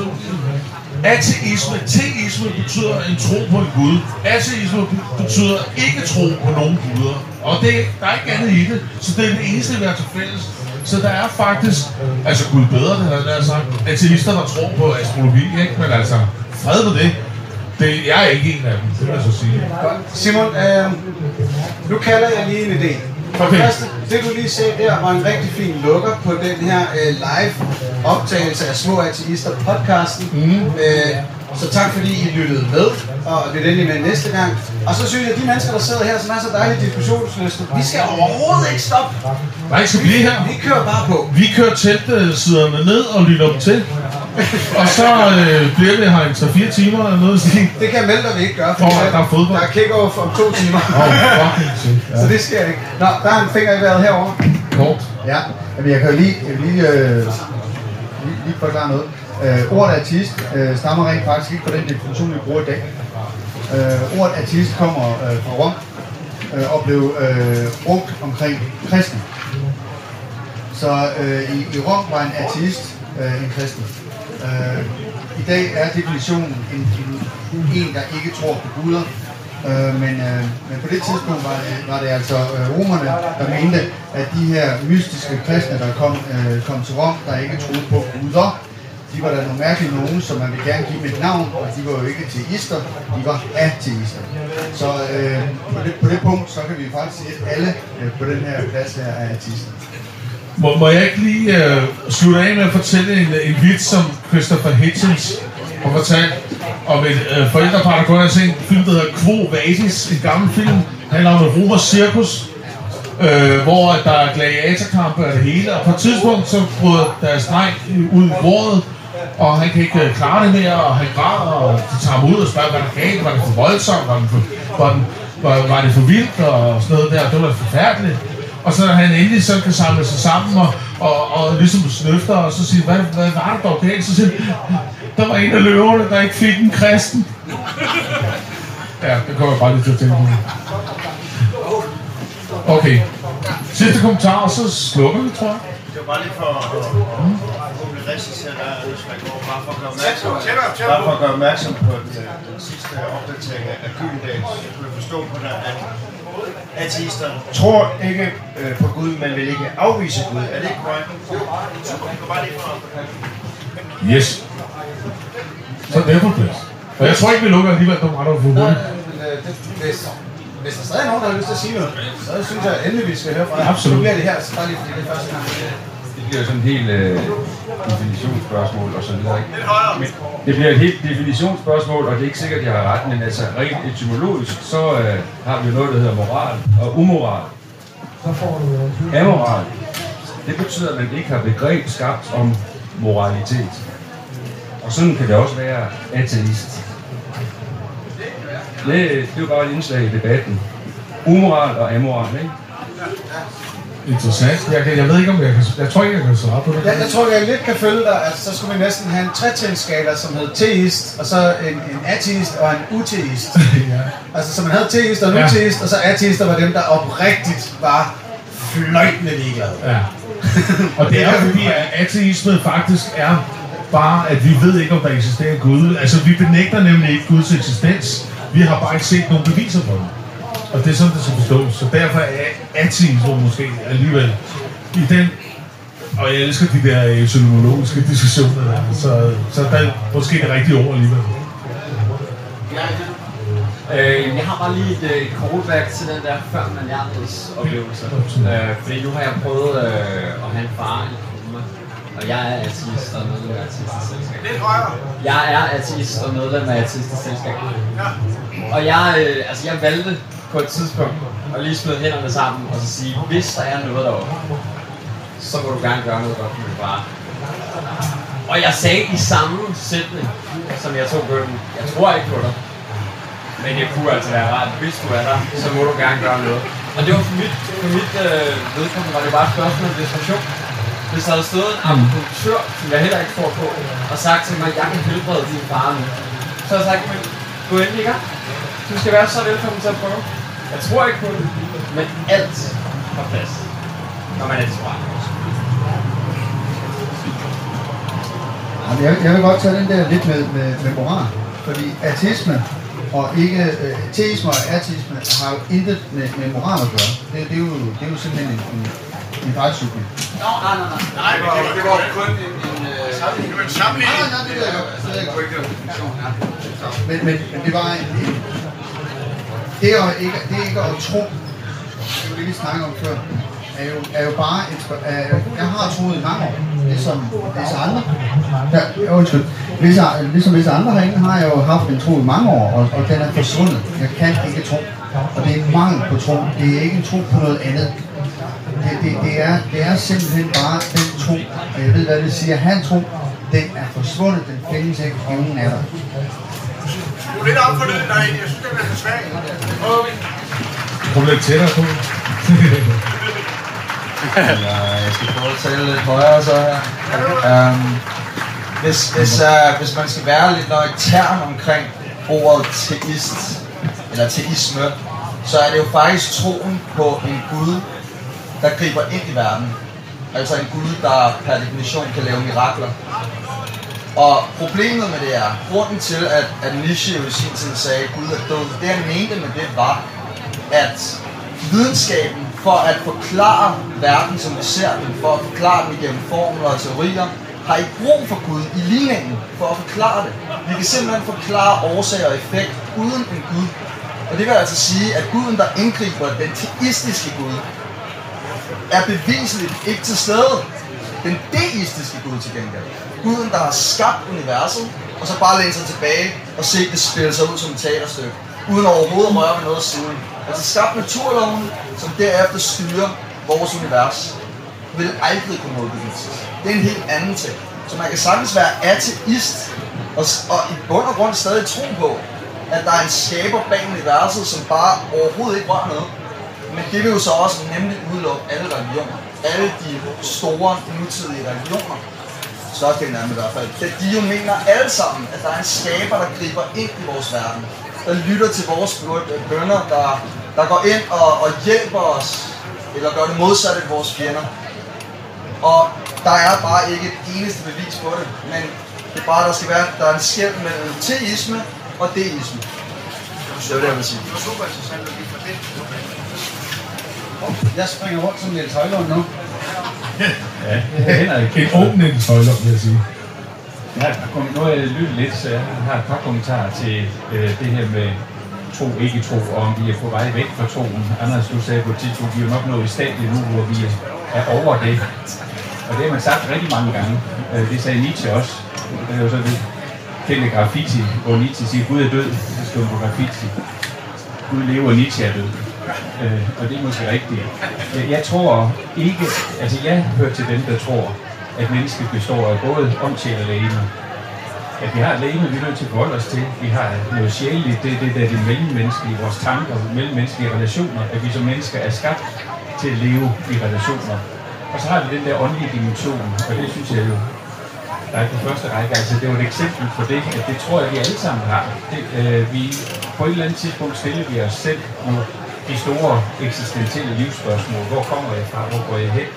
Ateisme, teisme betyder en tro på en gud. Ateisme betyder ikke tro på nogen guder. Og det, der er ikke andet i det, så det er det eneste, vi har til fælles. Så der er faktisk, altså gud bedre, det havde jeg sagt, ateister, der tror på astrologi, ikke? Men altså, fred med det. det jeg er ikke en af dem, det vil jeg så sige. Simon, øh, nu kalder jeg lige en idé. For Okay. det første, det du lige sagde der var en rigtig fin lukker på den her øh, live optagelse af Små Ateister podcasten. Mm. Øh, så tak fordi I lyttede med, og lyt endelig med næste gang. Og så synes jeg, at de mennesker, der sidder her, som er så dejligt diskussionsløste, vi skal overhovedet ikke stoppe. Nej, skal blive her. Vi kører bare på. Vi kører teltsiderne ned og lytter dem til. Og så øh, bliver vi her i 3-4 timer eller noget. stil. Det kan jeg melde dig, at vi ikke gør, for Åh, der er fodbold. der er kick-off om to timer. Åh, fucking ja. Så det sker ikke. Nå, der er en finger i vejret herovre. Kort. Ja, Jamen, jeg kan jo lige, jeg lige, øh, lige, lige forklare noget. Øh, ordet ateist øh, stammer rent faktisk ikke fra den definition, vi bruger i dag. Øh, ordet ateist kommer øh, fra Rom øh, og blev øh, brugt omkring kristne. Så øh, i, i Rom var en ateist øh, en kristen. Øh, I dag er definitionen en, en, en der ikke tror på guder, Øh, men, øh, men på det tidspunkt var det, var det altså øh, romerne, der mente, at de her mystiske kristne, der kom, øh, kom til Rom, der ikke troede på guder, de var der nogle mærkelige nogen, som man ville gerne give dem et navn, og de var jo ikke teister, de var ateister. Så øh, på, det, på det punkt, så kan vi faktisk sige, at alle øh, på den her plads her er ateister. Må, må jeg ikke lige øh, slutte af med at fortælle en, en vits, som Christopher Hitchens har fortalt om et øh, forældrepar, der kun har set en film, der hedder Quo Vadis, en gammel film. Han handler om et romersk cirkus, øh, hvor der er gladiatorkampe og det hele. Og på et tidspunkt, så bryder deres dreng ud i rådet, og han kan ikke øh, klare det mere, og han græder, og de tager ham ud og spørger, hvad der galt, var det for voldsomt, var, den for, var, den, var, var det for vildt, og sådan noget der, det var forfærdeligt. Og så han endelig så kan samle sig sammen og, og, og ligesom snøfter, og så siger, hvad, hvad var det dog galt? Så siger der var en af løverne, der ikke fik en kristen. Ja, det kommer jeg bare lige til at tænke på. Okay. Sidste kommentar, og så slukker vi, tror jeg. Det var bare lige for at er Østrig går bare for at gøre opmærksom, bare for at gøre opmærksom på den, den sidste opdatering af Gyldendal. Jeg kunne forstå på dig, at ateister tror ikke øh, på Gud, men vil ikke afvise Gud. Er det ikke korrekt? Det Yes. Så er det på plads. Og jeg tror ikke, vi lukker alligevel, der var der for hurtigt. Men, øh, det, hvis, hvis der stadig er nogen, der har lyst til at sige noget, så synes jeg endelig, vi skal høre fra jer. Absolut. Nu bliver det her, så bare lige fordi det er første gang. Det bliver sådan et helt øh, definitionsspørgsmål og så videre. Ikke? Men det bliver et helt definitionsspørgsmål, og det er ikke sikkert, at jeg har ret, men altså rent etymologisk, så øh, har vi noget, der hedder moral og umoral. Amoral, det betyder, at man ikke har begreb skabt om moralitet. Og sådan kan det også være ateist. Det, det er jo bare et indslag i debatten. Umoral og amoral, ikke? Interessant. Jeg, kan, jeg ved ikke, om jeg kan... Jeg tror ikke, jeg kan svare på det. Jeg, jeg tror, jeg lidt kan følge dig. Altså, så skulle vi næsten have en tretrinsskala, som hed teist, og så en, en ateist og en uteist. ja. Altså, så man havde teist og en Ja. uteist, og så ateister var dem, der oprigtigt var fløjtende ligeglade. Ja. Og det er fordi, at ateisme faktisk er bare, at vi ved ikke, om der eksisterer Gud. Altså, vi benægter nemlig ikke Guds eksistens. Vi har bare ikke set nogen beviser på det. Og det er sådan, det skal forstås. Så derfor er ateisme måske alligevel i den... Og jeg elsker de der øh, psykologiske diskussioner der. Så, så der er måske det rigtige ord alligevel. Øh, jeg har bare lige et, øh, et callback til den der før man oplevelse. Øh, fordi nu har jeg prøvet øh, at have en far i koma. Og jeg er ateist og medlem af Ateistisk Selskab. Lidt højere. Jeg er ateist og medlem af Ateistisk Selskab. Og jeg, øh, altså jeg valgte på et tidspunkt og lige smide hænderne sammen og så sige, hvis der er noget deroppe, så må du gerne gøre noget godt for min far. Og jeg sagde i samme sætning, som jeg tog bønnen, jeg tror ikke på dig. Men det kunne altså være rart, hvis du er der, så må du gerne gøre noget. Og det var for mit, for mit øh, vedkommende, var det bare et spørgsmål om desperation. Hvis der havde stået en akupunktør, som jeg heller ikke tror på, og sagt til mig, at jeg kan helbrede din far nu, så havde jeg sagt, gå endelig i gang. Du skal være så velkommen til at prøve. Jeg tror ikke på det, men alt har plads, når man er desperat. Jamen, Jeg, jeg vil godt tage den der lidt med, med, med moral, fordi ateisme og ikke øh, teisme og ateisme har jo intet med, med moral at gøre. Det, det, er, jo, det er jo simpelthen en, en, en fejlslutning. Nå, nej, nej, nej. Nej, det var, det var kun en... en øh, sammenligning. Nej, nej, det ved jeg godt. Det ved jeg godt. Men, men, men det var en, en det, er ikke, det er ikke at tro, det er jo det, vi snakker om før, er jo, er jo bare et er, Jeg har troet i mange år, ligesom visse andre. Der, ja, øh, undskyld. Visse, øh, ligesom visse andre herinde har jeg jo haft en tro i mange år, og, og den er forsvundet. Jeg kan ikke tro. Og det er mangel på tro. Det er ikke en tro på noget andet. Det, det, det, er, det er simpelthen bare den tro, og jeg ved, hvad det siger. Han tro, den er forsvundet, den findes ikke, ingen er der. Du er lidt op for det derinde. Jeg synes, det er for. Det prøver vi. Kom lidt tættere på. Ja, jeg skal prøve at tale lidt højere så her. Um, hvis, hvis, uh, hvis man skal være lidt nøjtern omkring ordet teist, eller teisme, så er det jo faktisk troen på en Gud, der griber ind i verden. Altså en Gud, der per definition kan lave mirakler. Og problemet med det er, grunden til, at, at Nietzsche jo i sin tid sagde, at Gud er død, det han mente med det var, at videnskaben for at forklare verden, som vi ser den, for at forklare den igennem formler og teorier, har ikke brug for Gud i ligningen for at forklare det. Vi kan simpelthen forklare årsag og effekt uden en Gud. Og det vil altså sige, at Guden, der indgriber den teistiske Gud, er beviseligt ikke til stede. Den deistiske Gud til gengæld. Guden, der har skabt universet, og så bare læne sig tilbage og se det spille sig ud som et teaterstykke, uden overhovedet at røre ved noget siden. Altså skabt naturloven, som derefter styrer vores univers, vil aldrig kunne modbevises. Det er en helt anden ting. Så man kan sagtens være ateist, og, og i bund og grund stadig tro på, at der er en skaber bag universet, som bare overhovedet ikke rører noget. Men det vil jo så også nemlig udelukke alle religioner. Alle de store nutidige religioner. Størstedelen af dem i hvert fald. Da de jo mener alle sammen, at der er en skaber, der griber ind i vores verden. Der lytter til vores bønder, der, der går ind og, og hjælper os. Eller gør det modsatte af vores fjender. Og der er bare ikke et eneste bevis på det. Men det er bare, der skal være, der er en skæld mellem teisme og deisme. Det er det, jeg vil sige. Det var super interessant, at vi får det. Jeg springer rundt som Niels Højlund nu. Ja, ikke. En ung Niels Højlund, vil jeg sige. Jeg har, et par kom- nu har jeg lyttet lidt, så jeg har et par kommentarer til øh, det her med tro, ikke tro, og om vi er på vej væk fra troen. Anders, du sagde på et tidspunkt, vi er nok nået i stadiet nu, hvor vi er over det. Og det har man sagt rigtig mange gange. Øh, det sagde Nietzsche også. Det er jo så det kendte graffiti, hvor Nietzsche siger, Gud er død, så skriver på graffiti. Gud lever, og Nietzsche er død. Øh, og det er måske rigtigt. Jeg, jeg tror ikke, altså jeg hører til dem, der tror, at mennesket består af både åndssjæl og lægeme. At vi har et lægeme, vi er nødt til at forholde os til. Vi har noget sjældent, det er det, der er det mellemmenneskelige, vores tanker, mellemmenneskelige relationer, at vi som mennesker er skabt til at leve i relationer. Og så har vi den der åndelige dimension, og det synes jeg jo, der er på første række, altså det var et eksempel på det, at det tror jeg, vi alle sammen har. Det, øh, vi, på et eller andet tidspunkt stiller vi os selv nogle de store eksistentielle livsspørgsmål. Hvor kommer jeg fra? Hvor går jeg hen?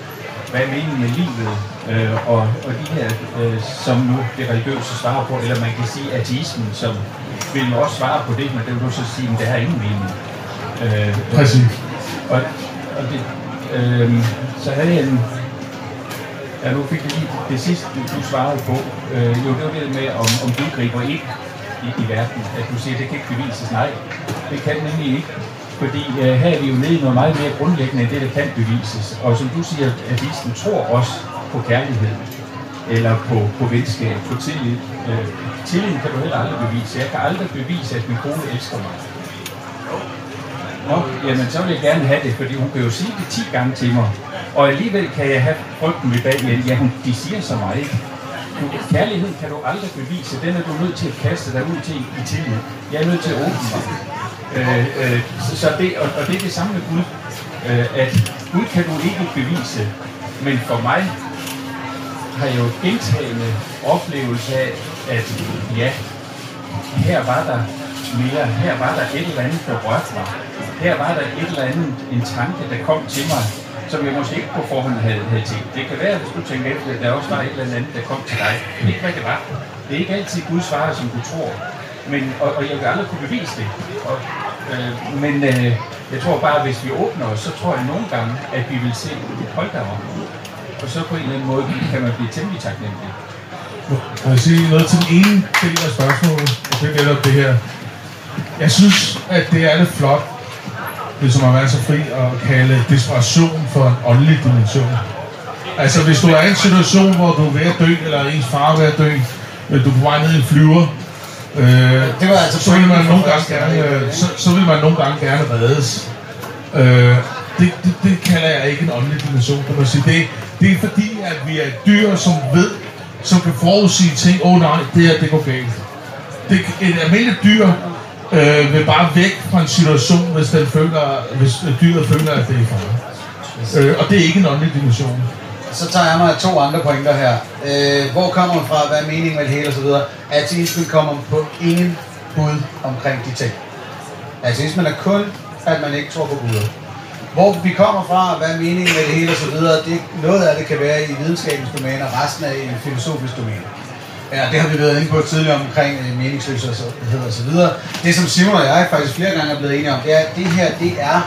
Hvad er meningen med livet? Øh, og, og de her, øh, som nu det religiøse svarer på, eller man kan sige ateismen, som vil jo også svare på det, men det vil du så sige, at det har ingen mening. Øh, Præcis. Og, og det, øh, så havde jeg en, Ja, nu fik jeg lige det sidste, du svarede på. Øh, jo, det var det med, om, om du griber ind i, i verden. At du siger, at det kan ikke bevises. Nej, det kan nemlig ikke. Fordi øh, her er vi jo nede i noget meget mere grundlæggende end det, der kan bevises. Og som du siger, at visen tror også på kærlighed. Eller på, på venskab, på tillid. Øh, tilliden kan du heller aldrig bevise. Jeg kan aldrig bevise, at min kone elsker mig. Nå, jamen så vil jeg gerne have det, fordi hun kan jo sige det 10 gange til mig. Og alligevel kan jeg have frygten ved bag, ja, hun, de siger så meget. Du, kærlighed kan du aldrig bevise, den er du nødt til at kaste dig ud til i tillid. Jeg er nødt til at åbne mig. Øh, øh, så, så det, og, og det er det samme med Gud, øh, at Gud kan du ikke bevise, men for mig har jeg jo gentagende oplevelse af, at ja, her var der mere, her var der et eller andet, der rørte mig. Her var der et eller andet, en tanke, der kom til mig, som jeg måske ikke på forhånd havde, havde tænkt. Det kan være, hvis du tænker efter, at der også var et eller andet, der kom til dig. Det er ikke, hvad det var. Det er ikke altid Gud svarer, som du tror. Men, og, og jeg vil aldrig kunne bevise det. Og, øh, men øh, jeg tror bare, at hvis vi åbner os, så tror jeg nogle gange, at vi vil se, hold da op. Og så på en eller anden måde kan man blive temmelig taknemmelig. Kan jeg sige noget til den ene del af spørgsmålet? Og det er netop det her. Jeg synes, at det er lidt flot, hvis som at være så fri at kalde desperation for en åndelig dimension. Altså hvis du er i en situation, hvor du er ved at dø, eller ens far er ved at dø, men du er på vej ned i en flyver, øh, det var altså så, vil man nogle gange gerne, øh, så, så vil man nogle gange gerne reddes. Øh, det, det, det kalder jeg ikke en åndelig dimension, kan man sige. Det, det er fordi, at vi er dyr, som ved, som kan forudsige ting. Åh oh, nej, det her, det går galt. Det, et almindeligt dyr øh, vil bare væk fra en situation, hvis, den føler, hvis dyret føler, at det er i fare. Øh, og det er ikke en åndelig dimension. Så tager jeg mig to andre pointer her. Øh, hvor kommer man fra? Hvad er meningen med det hele osv.? Ateismen kommer på ingen bud omkring de ting. Ateismen er kun, at man ikke tror på Gud. Hvor vi kommer fra, hvad er meningen med det hele og så videre, det, noget af det kan være i videnskabens domæne, og resten er i en filosofisk domæne. Ja, det har vi været inde på tidligere omkring øh, meningsløshed og så videre. Det som Simon og jeg faktisk flere gange er blevet enige om, det er, at det her, det er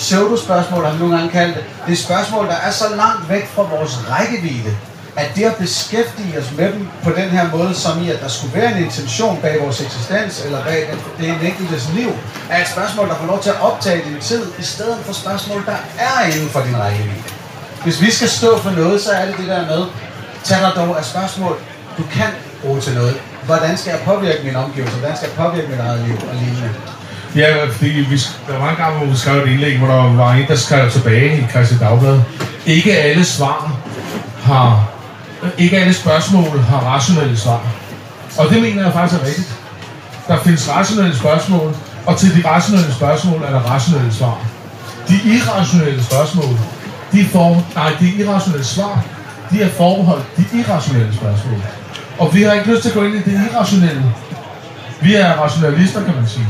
pseudospørgsmål, har vi nogle gange kaldt det. Det er spørgsmål, der er så langt væk fra vores rækkevidde, at det at beskæftige os med dem på den her måde, som i, at der skulle være en intention bag vores eksistens, eller bag den, det er en enkeltes liv, er et spørgsmål, der får lov til at optage din tid, i stedet for spørgsmål, der er inden for din rækkevidde. Hvis vi skal stå for noget, så er det det der med, tag dig dog af spørgsmål, du kan bruge til noget. Hvordan skal jeg påvirke min omgivelser? Hvordan skal jeg påvirke mit eget liv og lignende? Ja, fordi vi, der var en gang, hvor vi skrev et indlæg, hvor der var en, der skrev tilbage i Christi Dagblad. Ikke alle svar har, ikke alle spørgsmål har rationelle svar. Og det mener jeg faktisk er rigtigt. Der findes rationelle spørgsmål, og til de rationelle spørgsmål er der rationelle svar. De irrationelle spørgsmål, de form, nej, de irrationelle svar, de er forbeholdt de irrationelle spørgsmål. Og vi har ikke lyst til at gå ind i det irrationelle. Vi er rationalister, kan man sige.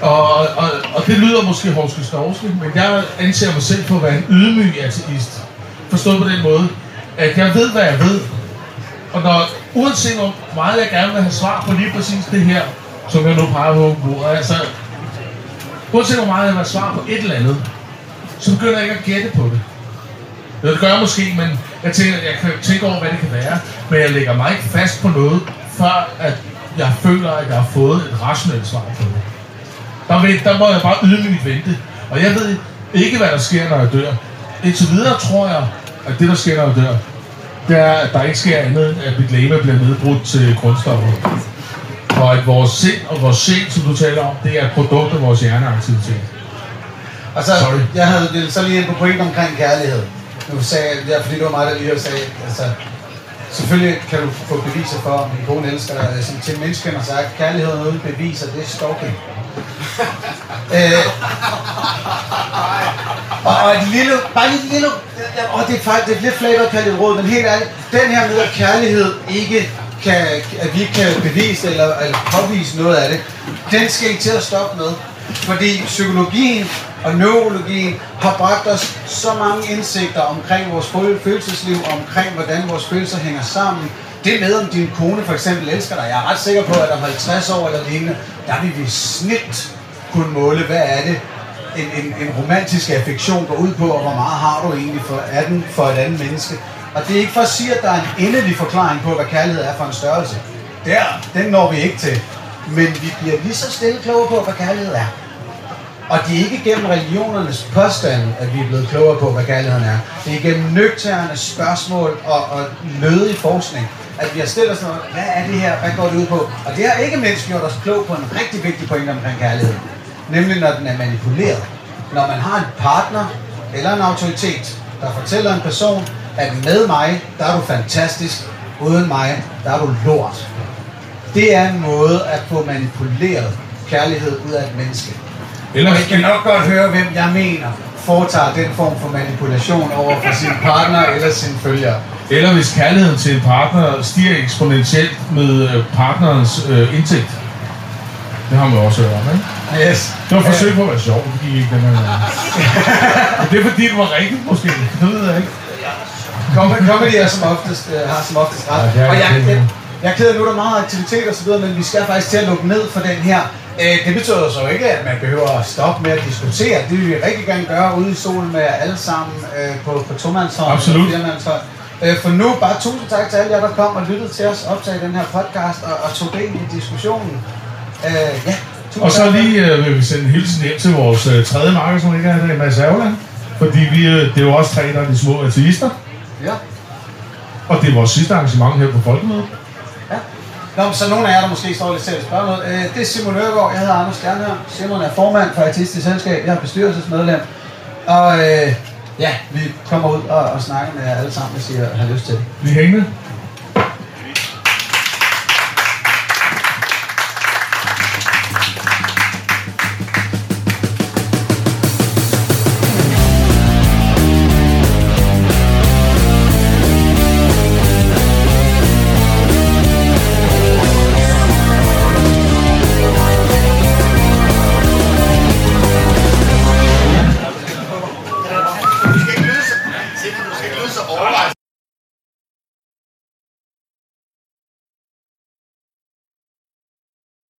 Og, og, og det lyder måske horske men jeg anser mig selv for at være en ydmyg ateist. Forstået på den måde, at jeg ved, hvad jeg ved. Og når, uanset hvor meget jeg gerne vil have svar på lige præcis det her, som jeg nu peger på, bordet, altså, uanset hvor meget jeg vil have svar på et eller andet, så begynder jeg ikke at gætte på det. Det gør jeg måske, men jeg tænker, jeg kan tænke over, hvad det kan være. Men jeg lægger mig ikke fast på noget, før at jeg føler, at jeg har fået et rationelt svar på det. Der, vil, der må jeg bare ydmygt vente. Og jeg ved ikke, hvad der sker, når jeg dør. Indtil videre tror jeg, at det, der sker, når jeg dør, det er, at der ikke sker andet, end at mit læme bliver nedbrudt til grundstoffer. Og at vores sind og vores sjæl, som du taler om, det er et produkt af vores hjerneaktivitet. Og så, jeg havde det så lige ind på point omkring kærlighed. Nu sagde jeg, ja, fordi det var mig, der lige sagde, altså, selvfølgelig kan du få beviser for, om din kone elsker dig. Som Tim Minchin har sagt, kærlighed uden beviser, det er stalking øh, og, og et lille, bare lidt lille, og det er faktisk det er lidt flavor at kalde det et råd, men helt ærligt, den her med, at kærlighed ikke kan, at vi ikke kan bevise eller, eller påvise noget af det, den skal I til at stoppe med. Fordi psykologien og neurologien har bragt os så mange indsigter omkring vores følelsesliv, omkring hvordan vores følelser hænger sammen. Det med, om din kone for eksempel elsker dig. Jeg er ret sikker på, at om 50 år eller lignende, der vil vi snilt kunne måle, hvad er det, en, en, en romantisk affektion går ud på, og hvor meget har du egentlig for, er den for et andet menneske. Og det er ikke for at sige, at der er en endelig forklaring på, hvad kærlighed er for en størrelse. Der, den når vi ikke til. Men vi bliver lige så stille klogere på, hvad kærlighed er. Og det er ikke gennem religionernes påstande, at vi er blevet klogere på, hvad kærligheden er. Det er gennem nøgterne spørgsmål og, og nødig forskning, at vi har stillet os noget, hvad er det her, hvad går det ud på? Og det har ikke mindst gjort os klog på en rigtig vigtig pointe omkring kærlighed. Nemlig når den er manipuleret. Når man har en partner eller en autoritet, der fortæller en person, at med mig, der er du fantastisk, uden mig, der er du lort. Det er en måde at få manipuleret kærlighed ud af et menneske. Eller- og I kan nok godt høre, hvem jeg mener foretager den form for manipulation over for sin partner eller sin følger. Eller hvis kærligheden til en partner stiger eksponentielt med øh, partnerens øh, indtægt. Det har man også hørt om, ikke? Yes. Det var et forsøg på at være sjov, det gik ikke den her det er fordi, det var rigtigt måske. Det ved jeg ikke. Com- Comedy er som oftest, øh, har som oftest ret. Ja, og jeg, jeg, jeg er ked af, nu er der meget aktivitet og så videre, men vi skal faktisk til at lukke ned for den her. Øh, det betyder så ikke, at man behøver at stoppe med at diskutere. Det vil vi rigtig gerne gøre ude i solen med jer alle sammen øh, på, på tomandshånd. Absolut. firemandshånd. Øh, for nu bare tusind tak til alle jer, der kom og lyttede til os optage den her podcast og, og tog del i diskussionen. Øh, ja, Og så lige øh, vil vi sende en hilsen hjem til vores øh, tredje marked, som ikke er her i dag, Mads Erland. Fordi vi, øh, det er jo også tre, der er de små ateister. Ja. Og det er vores sidste arrangement her på Folkemødet. Nå, så nogle af jer, der måske står lidt selv at spørge noget. Øh, det er Simon Ørgaard, jeg hedder Anders Stjernhør. Simon er formand for Artistisk Selskab, jeg er bestyrelsesmedlem. Og øh, ja, vi kommer ud og, og snakker med jer alle sammen, hvis I har lyst til det. Vi hænger.